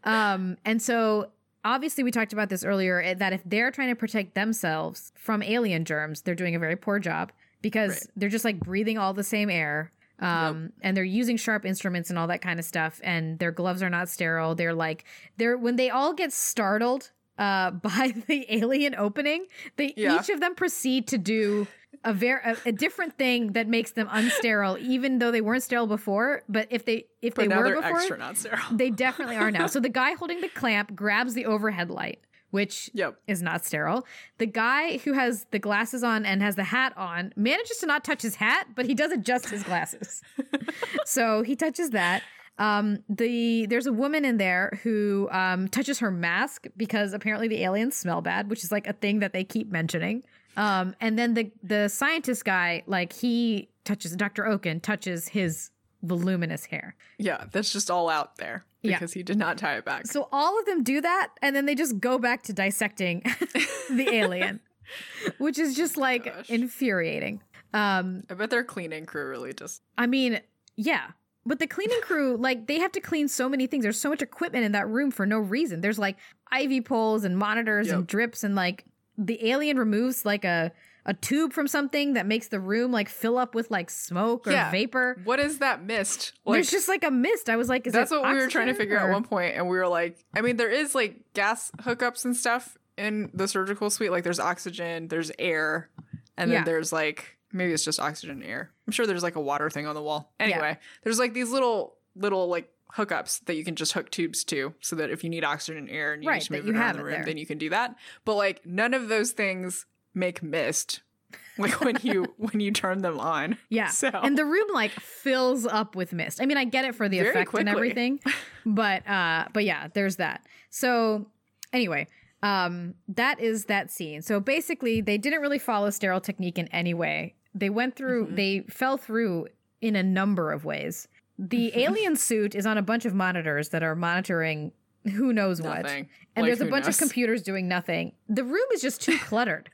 Um, and so obviously we talked about this earlier eh, that if they're trying to protect themselves from alien germs, they're doing a very poor job because Right. they're just like breathing all the same air. Um, and they're using sharp instruments and all that kind of stuff. And their gloves are not sterile. They're like, they're when they all get startled uh, by the alien opening, they Yeah. each of them proceed to do a very a, a different thing that makes them unsterile, even though they weren't sterile before. But if they if but they were before, extra not sterile. they definitely are now. So the guy holding the clamp grabs the overhead light, which Yep. is not sterile. The guy who has the glasses on and has the hat on manages to not touch his hat, but he does adjust his glasses. so he touches that. Um, the there's a woman in there who um, touches her mask because apparently the aliens smell bad, which is like a thing that they keep mentioning. Um, and then the the scientist guy, like he touches Dr. Okun touches his voluminous hair. Yeah, that's just all out there Yeah. because he did not tie it back. So all of them do that, and then they just go back to dissecting the alien, which is just like Gosh. infuriating. Um, I bet their cleaning crew really just. I mean, yeah, but the cleaning crew, like, they have to clean so many things. There's so much equipment in that room for no reason. There's like IV poles and monitors and drips, and like the alien removes like a a tube from something that makes the room like fill up with like smoke or Yeah. vapor. What is that mist? Like, There's just like a mist. I was like, is that that's what we were trying to figure out at one point, and we were like, I mean, there is like gas hookups and stuff in the surgical suite. Like, there's oxygen, there's air, and then Yeah. there's like maybe it's just oxygen and air. I'm sure there's like a water thing on the wall. Anyway, there's like these little little like hookups that you can just hook tubes to, so that if you need oxygen and air and you Right, just that move it around the room, there. then you can do that. But like none of those things make mist. Like when you when you turn them on. Yeah. So And the room like fills up with mist. I mean, I get it for the effect and everything. But uh but yeah, there's that. So anyway, um that is that scene. So basically they didn't really follow sterile technique in any way. They went through Mhm. they fell through in a number of ways. The alien suit is on a bunch of monitors that are monitoring who knows what. And Like, there's a bunch knows? of computers doing nothing. The room is just too cluttered.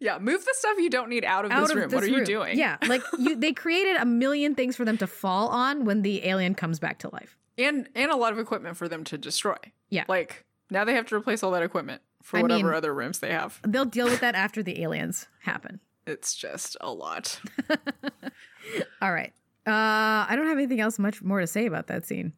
Yeah, move the stuff you don't need out of out this of room. this what are you doing? Yeah, like you, they created a million things for them to fall on when the alien comes back to life. and and a lot of equipment for them to destroy. Yeah. like now they have to replace all that equipment for I whatever mean- other rooms they have. They'll deal with that after the aliens happen. It's just a lot. All right. Uh, I don't have anything else much more to say about that scene.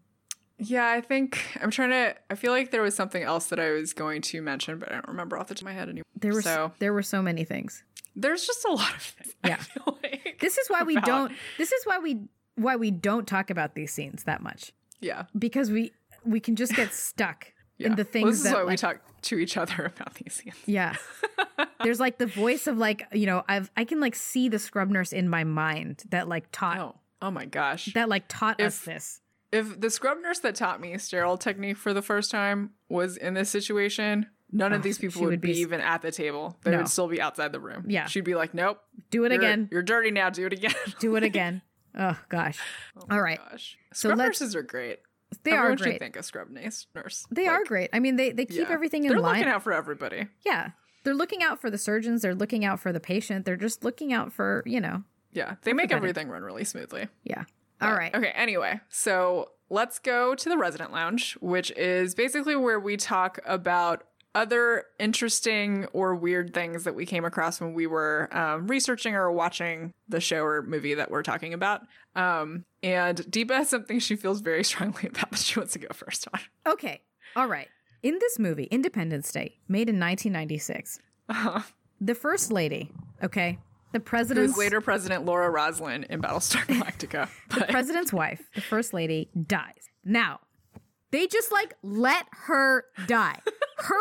Yeah, I think I'm trying to. I feel like there was something else that I was going to mention, but I don't remember off the top of my head anymore. There were so there were so many things. there's just a lot of things. I Yeah. feel like, This is why we don't. This is why we why we don't talk about these scenes that much Yeah, because we we can just get stuck yeah. in the things Well, this is that why we talk to each other about these scenes. Yeah. There's like the voice of like, you know, I've I can like see the scrub nurse in my mind that like taught Oh, oh my gosh! that like taught us If- this. if the scrub nurse that taught me sterile technique for the first time was in this situation, none Oh, of these people would, would be, be even at the table. They No. would still be outside the room. Yeah. she'd be like, "Nope, Do it you're, again. You're dirty now. Do it again." Do it again. Oh gosh. Oh All right. Gosh, So scrub let's- nurses are great. They Everyone are should great. think a scrub nurse. Nurse. They Like, are great. I mean, they they keep yeah. everything in They're line. looking out for everybody. yeah. They're looking out for the surgeons, they're looking out for the patient. They're just looking out for, you know. Yeah, they make everything run really smoothly. Yeah. All But- right. Okay, anyway, so let's go to the resident lounge, which is basically where we talk about other interesting or weird things that we came across when we were um, researching or watching the show or movie that we're talking about. Um, and Deepa has something she feels very strongly about that she wants to go first on. Okay. All right. In this movie, Independence Day, made in 1996, Uh, the first lady, okay, the president's later President Laura Roslin in Battlestar Galactica. But president's wife, the first lady, dies. Now, they just like let her die. Her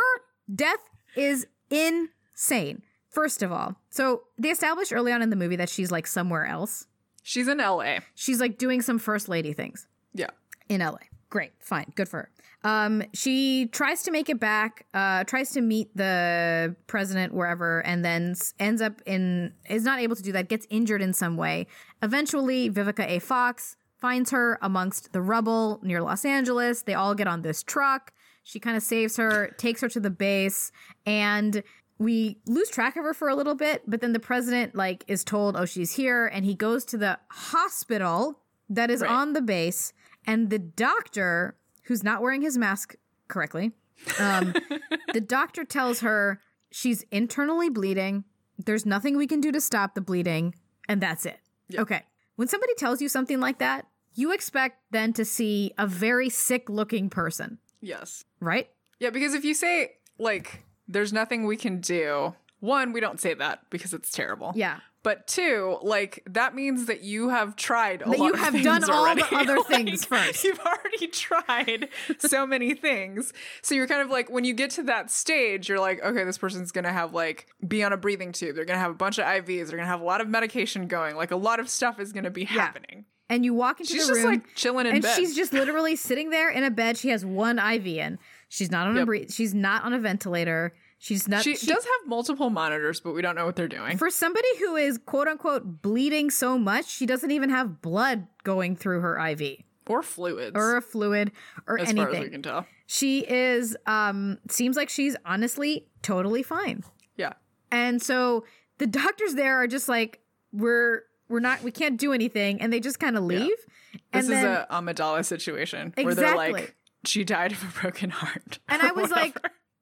death is insane. First of all, so they established early on in the movie that she's like somewhere else. she's in LA. She's like doing some first lady things Yeah. in LA. Great, fine, good for her. Um, she tries to make it back, uh, tries to meet the president wherever, and then ends up in is not able to do that. Gets injured in some way. Eventually, Vivica A. Fox finds her amongst the rubble near Los Angeles. They all get on this truck. She kind of saves her, takes her to the base, and we lose track of her for a little bit. But then the president like is told, "Oh, she's here," and he goes to the hospital that is Right. on the base, and the doctor, who's not wearing his mask correctly, um, the doctor tells her she's internally bleeding. There's nothing we can do to stop the bleeding, and that's it. Okay. When somebody tells you something like that, you expect then to see a very sick looking person, Yes. right? Yeah, because if you say like there's nothing we can do, one, we don't say that because it's terrible. Yeah. But two, like that means that you have tried a That lot you have done all the already. other Like, things first. You've already tried so many things. So you're kind of like when you get to that stage, you're like, okay, this person's gonna have like be on a breathing tube. They're gonna have a bunch of IVs. They're gonna have a lot of medication going. Like a lot of stuff is gonna be happening. And you walk into She's the just room like chilling in and bed. she's just literally sitting there in a bed. She has one IV in. She's not on a Yep. breathe. She's not on a ventilator. She's not. she, she- does have multiple monitors, but we don't know what they're doing. For somebody who is quote unquote bleeding so much, she doesn't even have blood going through her IV or fluids. or a fluid or as anything. As far as we can tell. She is um seems like she's honestly totally fine. Yeah. And so the doctors there are just like we're we're not we can't do anything and they just kind of leave. This And is then a Amidala situation where they're like, she died of a broken heart. And I was like,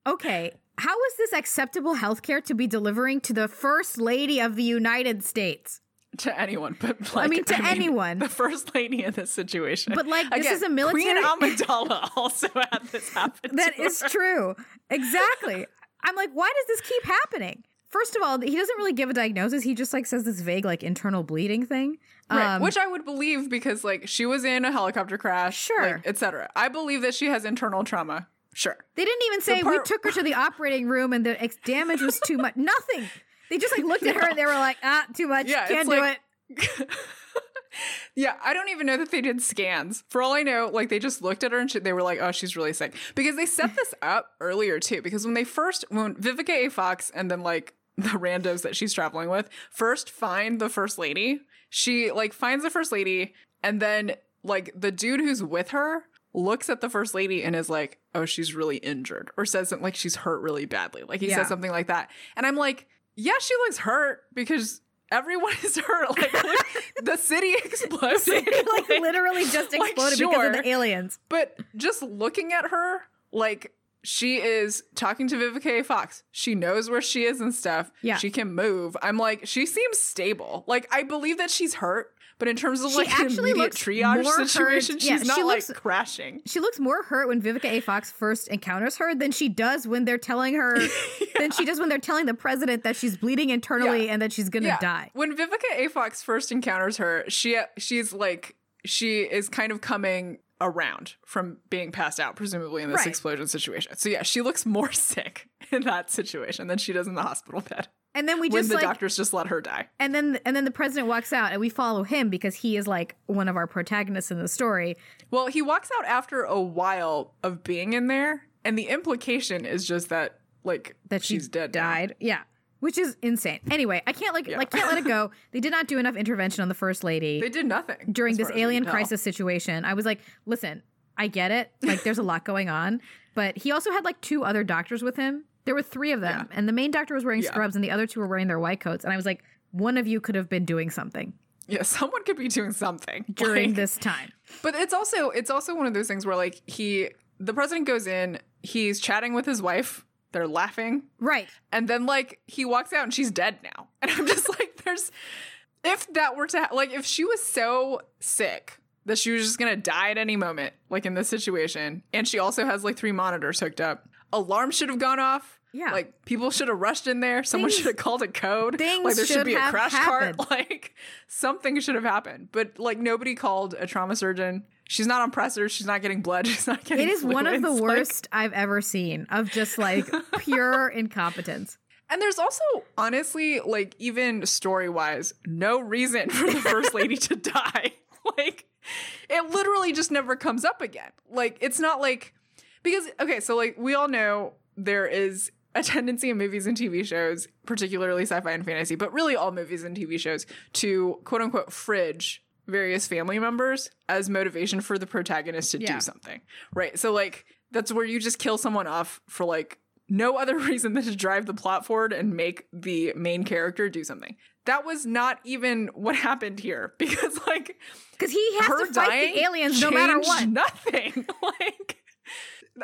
okay, how is this acceptable healthcare to be delivering to the first lady of the United States? to anyone, but like, I mean, to anyone. the first lady in this situation. But, like, this is a military- Queen Amidala also had this happen. That is her. true. Exactly. I'm like, why does this keep happening? First of all, he doesn't really give a diagnosis. He just like says this vague like internal bleeding thing. Right, Um, which I would believe because like she was in a helicopter crash, Sure. like, etc. I believe that she has internal trauma. Sure. they didn't even say we took her to the operating room and the ex- damage was too much. Nothing. They just like looked at her and they were like, ah, too much. Yeah, Can't do like- it. Yeah, I don't even know that they did scans. For all I know, like they just looked at her and she, they were like, "Oh, she's really sick." Because they set this up earlier too. Because when they first, when Vivica A. Fox and then like the randos that she's traveling with first find the first lady, she like finds the first lady, and then like the dude who's with her looks at the first lady and is like, "Oh, she's really injured," or says something like she's hurt really badly. Like he Yeah. says something like that, and I'm like, "Yeah, she looks hurt because." Everyone is hurt. Like look, the city exploded. like literally just like, exploded because of the aliens. But just looking at her, like she is talking to Vivica. Fox. She knows where she is and stuff. Yeah. She can move. I'm like, she seems stable. Like I believe that she's hurt, but in terms of like actually immediate triage hurt- situation, yeah, she's not she like crashing. She looks more hurt when Vivica A. Fox first encounters her than she does when they're telling her than she does when they're telling the president that she's bleeding internally Yeah. and that she's gonna die. When Vivica A. Fox first encounters her, she she's like she is kind of coming around from being passed out, presumably in this Right. explosion situation. So yeah, she looks more sick in that situation than she does in the hospital bed. And then we just when just the like doctors just let her die. and then and then the president walks out and we follow him because he is like one of our protagonists in the story. Well, he walks out after a while of being in there, and the implication is just that like that she she's dead. now. died. Yeah. Which is insane. Anyway, I can't like Yeah. like can't let it go. They did not do enough intervention on the first lady. They did nothing during this far as we alien crisis situation. I was like, listen, I get it. Like, there's a lot going on. But he also had like two other doctors with him. There were three of them. And the main doctor was wearing Yeah. scrubs, and the other two were wearing their white coats. And I was like, one of you could have been doing something Yeah, someone could be doing something during Like- this time. But it's also it's also one of those things where like he the president goes in, he's chatting with his wife, they're laughing, Right. and then like he walks out and she's dead now. And I'm just like, there's if that were to ha- like if she was so sick that she was just gonna die at any moment, like in this situation, and she also has like three monitors hooked up, alarm should have gone off. Yeah. Like people should have rushed in there. Someone Things- should have called a code. things like there should should be a crash happened. cart. Like something should have happened. But like nobody called a trauma surgeon. She's not on pressors. She's not getting blood. She's not getting. It is one of the. Like- worst I've ever seen of just like pure incompetence. And there's also, honestly, like even story wise, no reason for the first lady to die. Like, it literally just never comes up again. Like, it's not like, because, okay, so like we all know there is a tendency in movies and TV shows, particularly sci fi and fantasy, but really all movies and TV shows, to quote unquote fridge various family members as motivation for the protagonist to Yeah. do something. Right. So, like, that's where you just kill someone off for like no other reason than to drive the plot forward and make the main character do something. That was not even what happened here because, like, Because he has to fight the aliens no matter what. Nothing. like,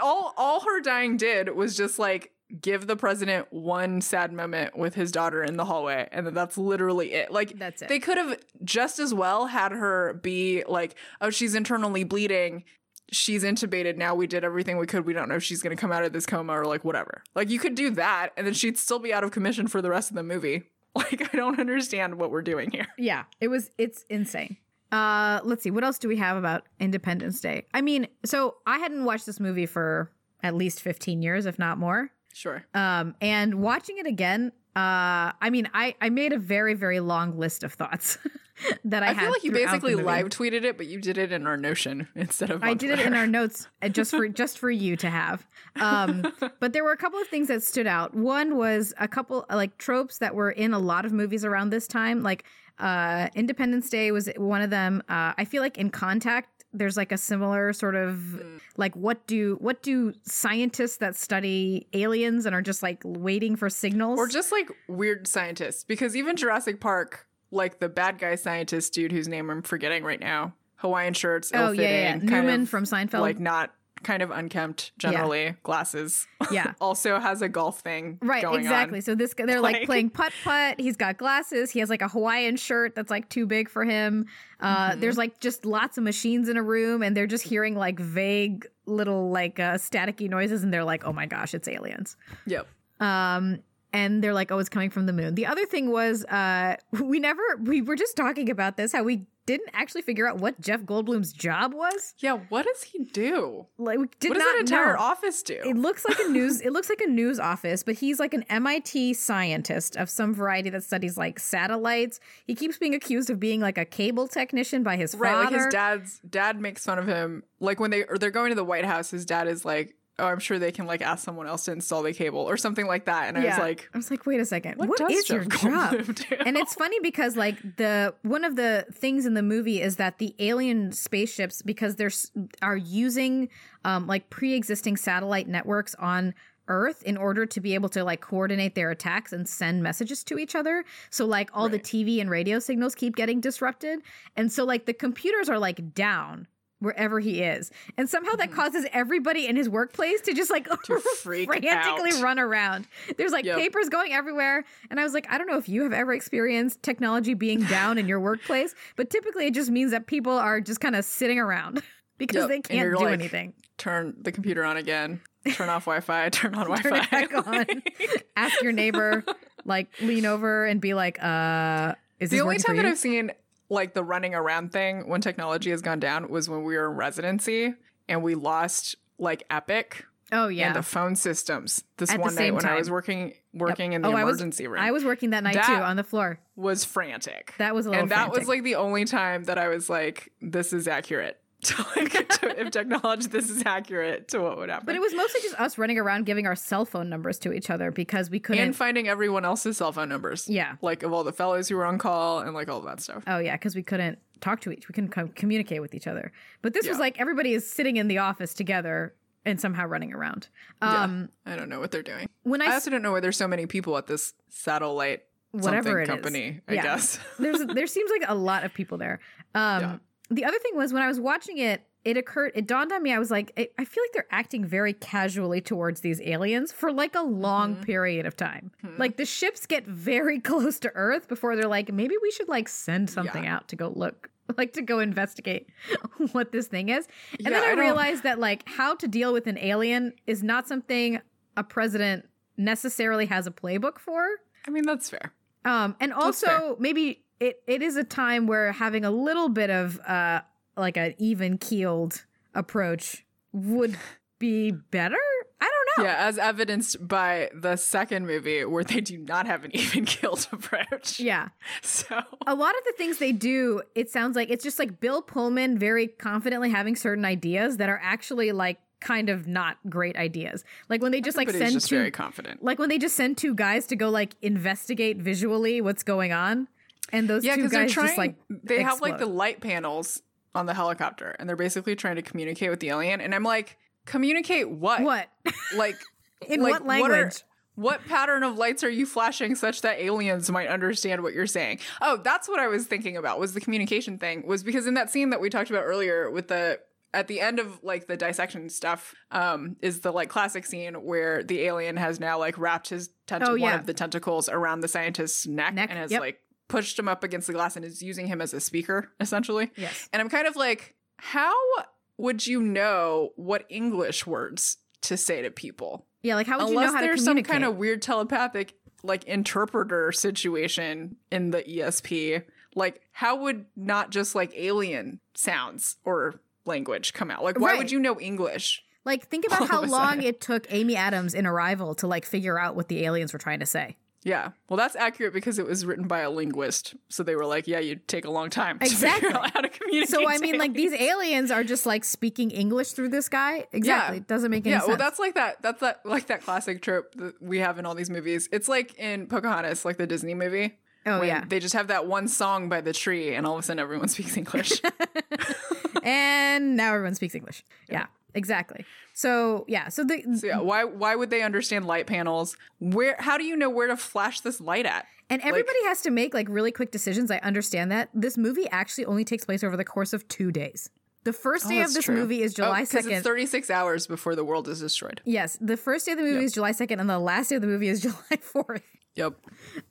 all all her dying did was just like give the president one sad moment with his daughter in the hallway, and then that's literally it. Like, That's it. They could have just as well had her be like, "Oh, she's internally bleeding." She's intubated now. We did everything we could. We don't know if she's going to come out of this coma or like whatever. Like you could do that and then she'd still be out of commission for the rest of the movie. Like I don't understand what we're doing here. Yeah, it was it's insane. Uh let's see, what else do we have about Independence Day? I mean, so I hadn't watched this movie for at least 15 years, if not more. Sure. Um and watching it again, uh I mean, I I made a very very long list of thoughts that I, had. I feel like you basically live tweeted it, but you did it in our Notion instead of. I did it in our notes uh, just for just for you to have. Um, but there were a couple of things that stood out. One was a couple like tropes that were in a lot of movies around this time. Like uh, Independence Day was one of them. Uh, I feel like in Contact, there's like a similar sort of Hmm. like what do what do scientists that study aliens and are just like waiting for signals or just like weird scientists, because even Jurassic Park, like the bad guy scientist dude whose name I'm forgetting right now, Hawaiian shirts, oh yeah, yeah, yeah. Newman of, from Seinfeld. like not kind of unkempt generally, glasses. Yeah. also has a golf thing. Right, going exactly. On. So this guy, they're like, Like- playing putt putt. He's got glasses. He has like a Hawaiian shirt that's like too big for him. Uh, Mm-hmm. There's like just lots of machines in a room, and they're just hearing like vague little like uh, staticky noises, and they're like, "Oh my gosh, it's aliens." Yep. Um, and they're like, "Oh, it's coming from the moon." The other thing was, uh, we never we were just talking about this how we didn't actually figure out what Jeff Goldblum's job was. Yeah. What does he do? Like, we did what does that entire know. office do? It looks like a news. it looks like a news office, but he's like an MIT scientist of some variety that studies like satellites. He keeps being accused of being like a cable technician by his Right, father. like his dad's dad makes fun of him. Like when they or they're going to the White House, his dad is like, "Oh, I'm sure they can like ask someone else to install the cable or something like that." And I was like, I was like, wait a second, "What, what does is Jeff your job? Do?" and it's funny because like the one of the things in the movie is that the alien spaceships because they're are using um like pre-existing satellite networks on earth in order to be able to like coordinate their attacks and send messages to each other so like all the tv and radio signals keep getting disrupted and so like the computers are like down wherever he is. And somehow that causes everybody in his workplace to just like freak frantically out. run around. There's like Yep. papers going everywhere. And I was like, I don't know if you have ever experienced technology being down in your workplace, but typically it just means that people are just kind of sitting around because Yep. they can't do like, anything. Turn the computer on again. Turn off Wi-Fi. Turn on Wi-Fi. it back on. Ask your neighbor, like lean over and be like, uh, is the this only time that? I've seen like the running around thing when technology has gone down was when we were in residency and we lost like Epic oh yeah. and the phone systems. This At one night when I was time. working working in the Oh, I was- emergency room I was working that night That- too on the floor. was frantic. That was a little and that was like the only time that I was like, this is accurate. To, if technology, this is accurate to what would happen. But it was mostly just us running around giving our cell phone numbers to each other because we couldn't. and finding everyone else's cell phone numbers. yeah. Like of all the fellows who were on call and like all that stuff. Oh yeah, because we couldn't talk to each. We couldn't com- communicate with each other. But this was like everybody is sitting in the office together and somehow running around. Um, I don't know what they're doing. When I also don't know why there's so many people at this satellite whatever it is, company, I Yeah. guess. there's there seems like a lot of people there. Um, Yeah. The other thing was when I was watching it, it occurred. It dawned on me. I was like, I I feel like they're acting very casually towards these aliens for like a long Mhm. period of time. Mhm. Like the ships get very close to Earth before they're like, maybe we should like send something Yeah. out to go look, like to go investigate what this thing is. And Yeah, then I, I realized that like how to deal with an alien is not something a president necessarily has a playbook for. I mean, that's fair. Um, and also maybe it, it is a time where having a little bit of uh like an even keeled approach would be better. I don't know. Yeah, as evidenced by the second movie where they do not have an even keeled approach. Yeah. So A lot of the things they do, it sounds like it's just like Bill Pullman very confidently having certain ideas that are actually like kind of not great ideas. Like when they just like send just two very confident. like when they just send two guys to go like investigate visually what's going on. And those Yeah, two because they're trying. just like they have like the light panels on the helicopter, and they're basically trying to communicate with the alien. And I'm like, communicate what? what? Like In like, what are- language? what pattern of lights are you flashing such that aliens might understand what you're saying? Oh, that's what I was thinking about. Was the communication thing? Was because in that scene that we talked about earlier with the at the end of like the dissection stuff um is the like classic scene where the alien has now like wrapped his tent- Oh, one yeah. of the tentacles around the scientist's neck, Neck, and has yep. like pushed him up against the glass and is using him as a speaker essentially. yes. And I'm kind of like, how would you know what English words to say to people? Yeah, like how would Unless you know how to there's some kind of weird telepathic like interpreter situation in the ESP. Like, how would not just like alien sounds or language come out? Like, why Right. would you know English? like think about how long it took Amy Adams in Arrival to like figure out what the aliens were trying to say. Yeah, well, that's accurate because it was written by a linguist, so they were like, "Yeah, you'd take a long time to Exactly. figure out how to communicate." So I mean, like these aliens are just like speaking English through this guy. Exactly, it doesn't make any yeah, sense. well, that's like that. That's that like that classic trope that we have in all these movies. It's like in Pocahontas, like the Disney movie. oh yeah, they just have that one song by the tree, and all of a sudden everyone speaks English. and now everyone speaks English. Yeah, exactly. So yeah, so the so yeah, why why would they understand light panels? Where? How do you know where to flash this light at? and everybody has to make like really quick decisions. I understand that this movie actually only takes place over the course of two days. The first Oh, day of this true. movie is July Oh, 'cause second. It's 36 hours before the world is destroyed. yes, the first day of the movie Yep. is July second, and the last day of the movie is July fourth. Yep.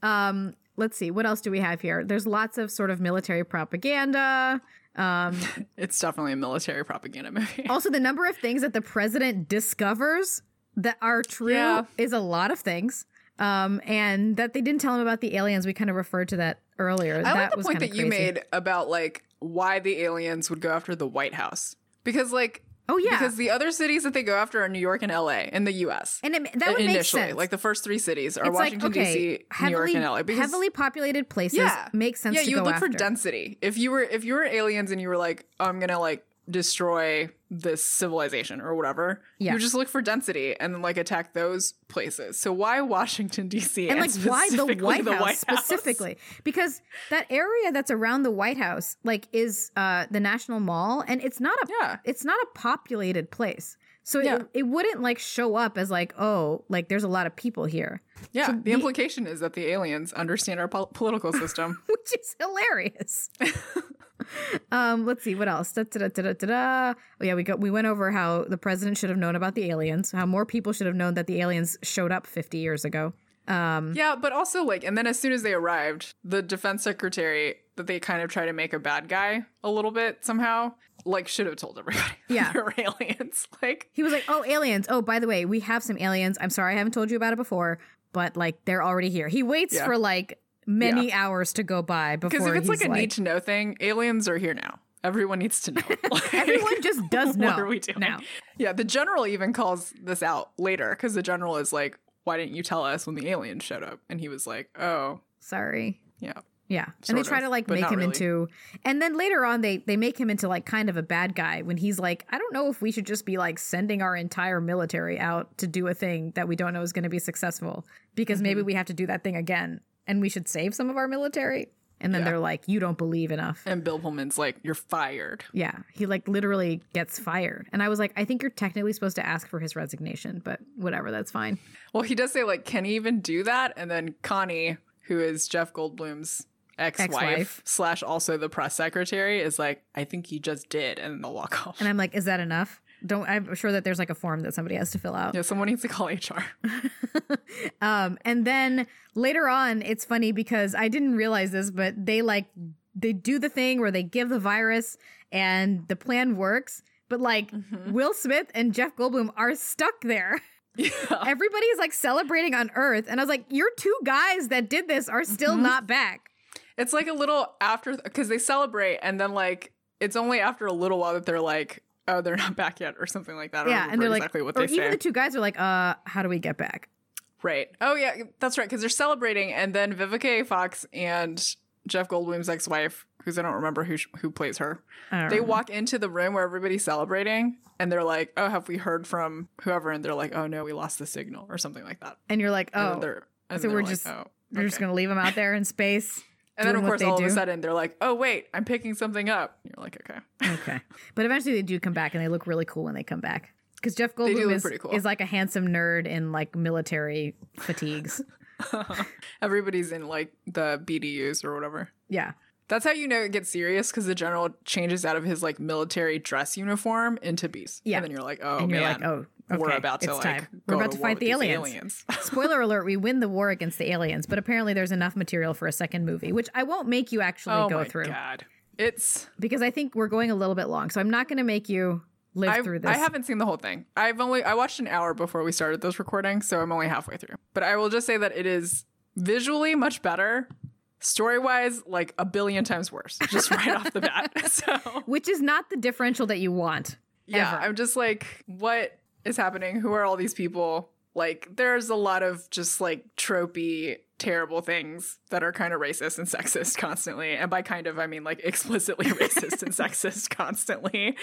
Um, let's see, what else do we have here? There's lots of sort of military propaganda. Um, It's definitely a military propaganda movie. also, the number of things that the president discovers that are true Yeah. is a lot of things. Um, and that they didn't tell him about the aliens. We kind of referred to that earlier. I that like the point that you made about like why the aliens would go after the White House. Because like Oh yeah, because the other cities that they go after are New York and LA in the US. and it, that would make sense. like the first three cities are it's Washington like okay, D.C., New York, and LA. Because heavily populated places Yeah. makes sense. yeah, you would look after. for density. If you were if you were aliens and you were like, oh, I'm gonna like destroy this civilization or whatever, Yeah. you just look for density and then like attack those places. So why Washington D.C. and like why the White, the House White House? specifically? Because that area that's around the White House, like, is uh, the National Mall, and it's not a Yeah. it's not a populated place. So Yeah. it, it wouldn't like show up as like, oh, like there's a lot of people here, Yeah, So the the- implication is that the aliens understand our pol- political system. which is hilarious. um, let's see what else. Da, da, da, da, da, da, da. Oh yeah, we got we went over how the president should have known about the aliens, how more people should have known that the aliens showed up 50 years ago. Um, yeah, but also like, and then as soon as they arrived, the defense secretary that they kind of try to make a bad guy a little bit somehow, like, should have told everybody. Yeah. they were aliens. Like, he was like, "Oh, aliens. Oh, by the way, we have some aliens. I'm sorry I haven't told you about it before, but like they're already here." He waits Yeah. for like many hours to go by before because if it's he's like a need to know thing, aliens are here now. Everyone needs to know. Like, Everyone just does know What are we doing now. Yeah, the general even calls this out later because the general is like, "Why didn't you tell us when the aliens showed up?" And he was like, "Oh, Sorry. yeah." Yeah. and they try of, to like make him really. into and then later on they they make him into like kind of a bad guy when he's like, I don't know if we should just be like sending our entire military out to do a thing that we don't know is going to be successful because maybe Mm-hmm. we have to do that thing again and we should save some of our military. And then Yeah. they're like, You don't believe enough. And Bill Pullman's like, "You're fired." Yeah. He like literally gets fired. And I was like, I think you're technically supposed to ask for his resignation, but whatever, that's fine. Well, he does say like, "Can he even do that?" And then Connie, who is Jeff Goldblum's ex-wife, Ex-wife. slash also the press secretary, is like, "I think he just did," and then they'll walk off. And I'm like, Is that enough? Don't I'm sure that there's like a form that somebody has to fill out. yeah, someone needs to call HR. Um, and then later on, it's funny because I didn't realize this, but they like they do the thing where they give the virus and the plan works, but like Will Smith and Jeff Goldblum are stuck there. yeah. Everybody's like celebrating on Earth, and I was like, "Your two guys that did this are still not back." It's like a little after because they celebrate, and then like it's only after a little while that they're like, "Oh, they're not back yet," or something like that. I don't Yeah, and they're exactly like, what or they even say. the two guys are like, "Uh, how do we get back?" Right. Oh yeah, that's right. Because they're celebrating, and then Vivica A. Fox and Jeff Goldblum's ex-wife, who's I don't remember who sh- who plays her, they know. walk into the room where everybody's celebrating, and they're like, "Oh, have we heard from whoever?" And they're like, "Oh no, we lost the signal," or something like that. and you're like, "Oh, they're, and so we're like, just- oh, we're just gonna leave them out there in space." And then of course, all of a sudden, they're like, "Oh wait, I'm picking something up." You're like, "Okay." Okay. But eventually they do come back and they look really cool when they come back. Because Jeff do Goldblum is, cool. is like a handsome nerd in like military fatigues. Everybody's in like the BDUs or whatever. yeah. That's how you know it gets serious because the general changes out of his like military dress uniform into beast. Yeah. and then you're like, oh and you're man, like, oh, okay, we're about to like time. We're about to war fight the these aliens. Spoiler alert, we win the war against the aliens, but apparently there's enough material for a second movie, which I won't make you actually go through. oh go my through god, it's because I think we're going a little bit long. So I'm not going to make you live I, through this. I haven't seen the whole thing. I've only I watched an hour before we started this recording, so I'm only halfway through. But I will just say that it is visually much better. Story wise, like a billion times worse, just right off the bat. So which is not the differential that you want. Yeah, ever. I'm just like, what is happening? Who are all these people? Like, there's a lot of just like tropey, terrible things that are kind of racist and sexist constantly. And by kind of, I mean like explicitly racist and sexist constantly.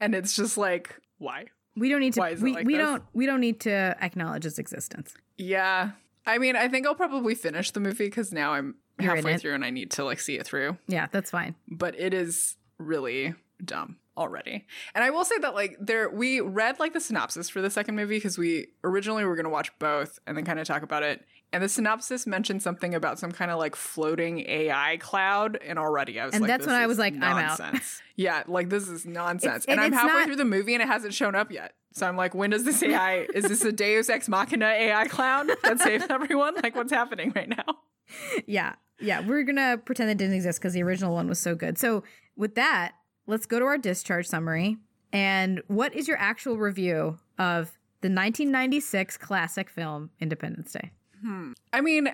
And it's just like, why? We don't need to Why is it we, like we don't we don't need to acknowledge its existence. Yeah. I mean, I think I'll probably finish the movie because now I'm You're halfway through and I need to like see it through. Yeah, that's fine. but it is really dumb already. And I will say that like there we read like the synopsis for the second movie because we originally were going to watch both and then kind of talk about it. And the synopsis mentioned something about some kind of like floating AI cloud and already I was like, And like that's when I was like, I'm out. nonsense. yeah, like this is nonsense. It's- and and I'm halfway not- through the movie and it hasn't shown up yet. So I'm like, when does this AI is this a Deus Ex Machina AI cloud that saves everyone? Like what's happening right now? Yeah. Yeah. We're going to pretend it didn't exist because the original one was so good. So, with that, let's go to our discharge summary. And what is your actual review of the 1996 classic film Independence Day? Hmm. I mean,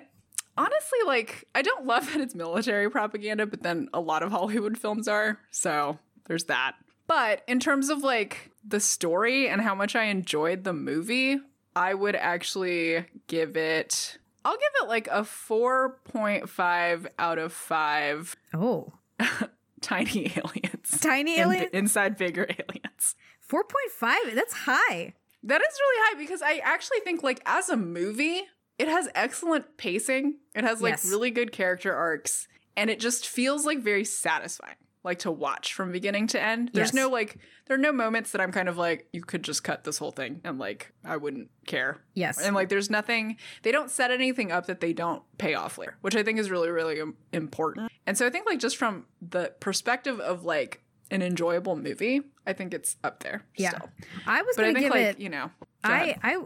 honestly, like, I don't love that it's military propaganda, but then a lot of Hollywood films are. So there's that. But in terms of like the story and how much I enjoyed the movie, I would actually give it, I'll give it like a 4.5 out of 5 Oh, tiny aliens. tiny aliens? alien? inside bigger aliens. 4.5? That's high. That is really high because I actually think like as a movie, it has excellent pacing. It has like Yes. really good character arcs and it just feels like very satisfying. Like to watch from beginning to end. There's Yes. no like there are no moments that I'm kind of like you could just cut this whole thing and like I wouldn't care. Yes. And like there's nothing they don't set anything up that they don't pay off later, which I think is really really important. And so I think like just from the perspective of like an enjoyable movie, I think it's up there. Yeah. still. I was But I going to think give like, it. you know, I. I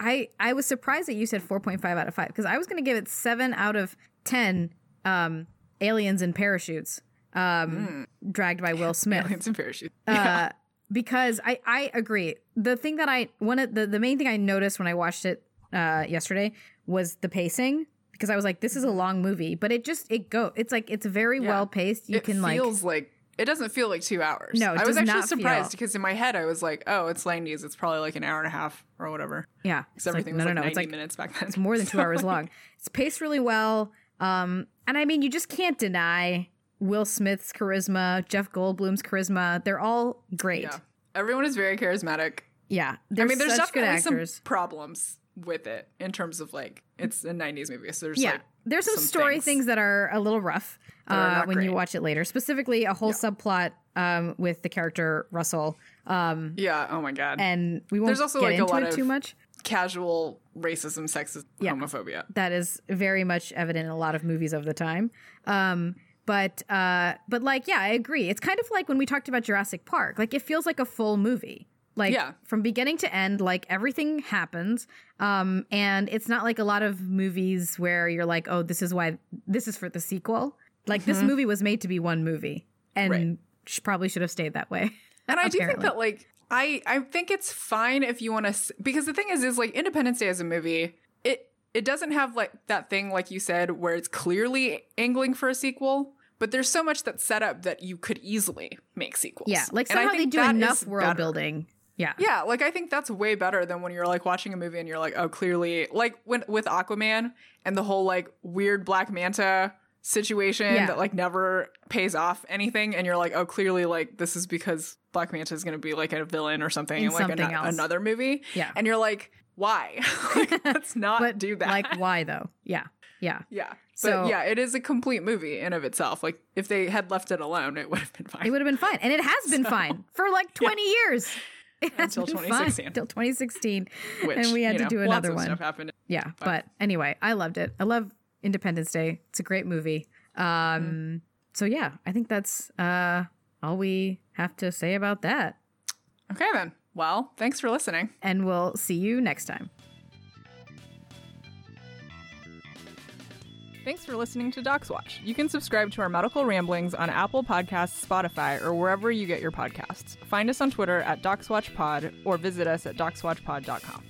I I was surprised that you said 4.5 out of 5 because I was going to give it 7 out of 10 um, aliens and parachutes um, dragged by Will Smith. Aliens and parachutes. uh, because I, I agree. The thing that I one of the, the main thing I noticed when I watched it uh, yesterday was the pacing because I was like, this is a long movie, but it just it go. It's like it's very Yeah. well paced. You it can like feels like it doesn't feel like two hours. No, I was actually surprised feel- because in my head I was like, oh, it's 90s. It's probably like an hour and a half or whatever. yeah. Because everything like, was no, like no, no. 90 like minutes back then. it's more than two hours long. It's paced really well. Um, and I mean, you just can't deny Will Smith's charisma, Jeff Goldblum's charisma. They're all great. yeah, everyone is very charismatic. Yeah, I mean, there's definitely some problems with it in terms of like it's a 90s movie, so there's yeah, like there's some, some story things things. that are a little rough uh, when you watch it later. Specifically, a whole subplot um, with the character Russell, um, yeah. Oh my god, and we won't There's also, get like, a into lot it of- too much. casual racism, sexism, Yeah. homophobia. That is very much evident in a lot of movies of the time. Um, but uh, but like, yeah, I agree. It's kind of like when we talked about Jurassic Park. Like, it feels like a full movie. Like Yeah. from beginning to end, like everything happens. Um, and it's not like a lot of movies where you're like, oh, this is why this is for the sequel. Like this movie was made to be one movie, and Mm-hmm. Right. sh- probably should have stayed that way. And I do think that like I I think it's fine if you want to because the thing is is like Independence Day as a movie it doesn't have like that thing like you said where it's clearly angling for a sequel but there's so much that's set up that you could easily make sequels. Yeah, like somehow they do enough world better. building. Yeah, Yeah, like I think that's way better than when you're like watching a movie and you're like, oh, clearly, like when with Aquaman and the whole like weird Black Manta situation Yeah. that like never pays off anything, and you're like, oh, clearly, like this is because Black Manta is going to be like a villain or something In in, like something else. another movie. Yeah. and you're like, why? like, let's not but do that. like, why though? Yeah, yeah. yeah. So- but yeah, it is a complete movie in of itself. Like if they had left it alone, it would have been fine. It would have been fine. And it has been fine for like 20 years. It Until 2016. Until 2016. Which, and we had to know, do another one. Yeah. But anyway, I loved it. I love Independence Day. It's a great movie. Um, Mm-hmm. So yeah, I think that's uh, all we have to say about that. Okay then. Well, thanks for listening. And we'll see you next time. Thanks for listening to Docs Watch. You can subscribe to our medical ramblings on Apple Podcasts, Spotify, or wherever you get your podcasts. Find us on Twitter at DocsWatchPod or visit us at docswatchpod.com.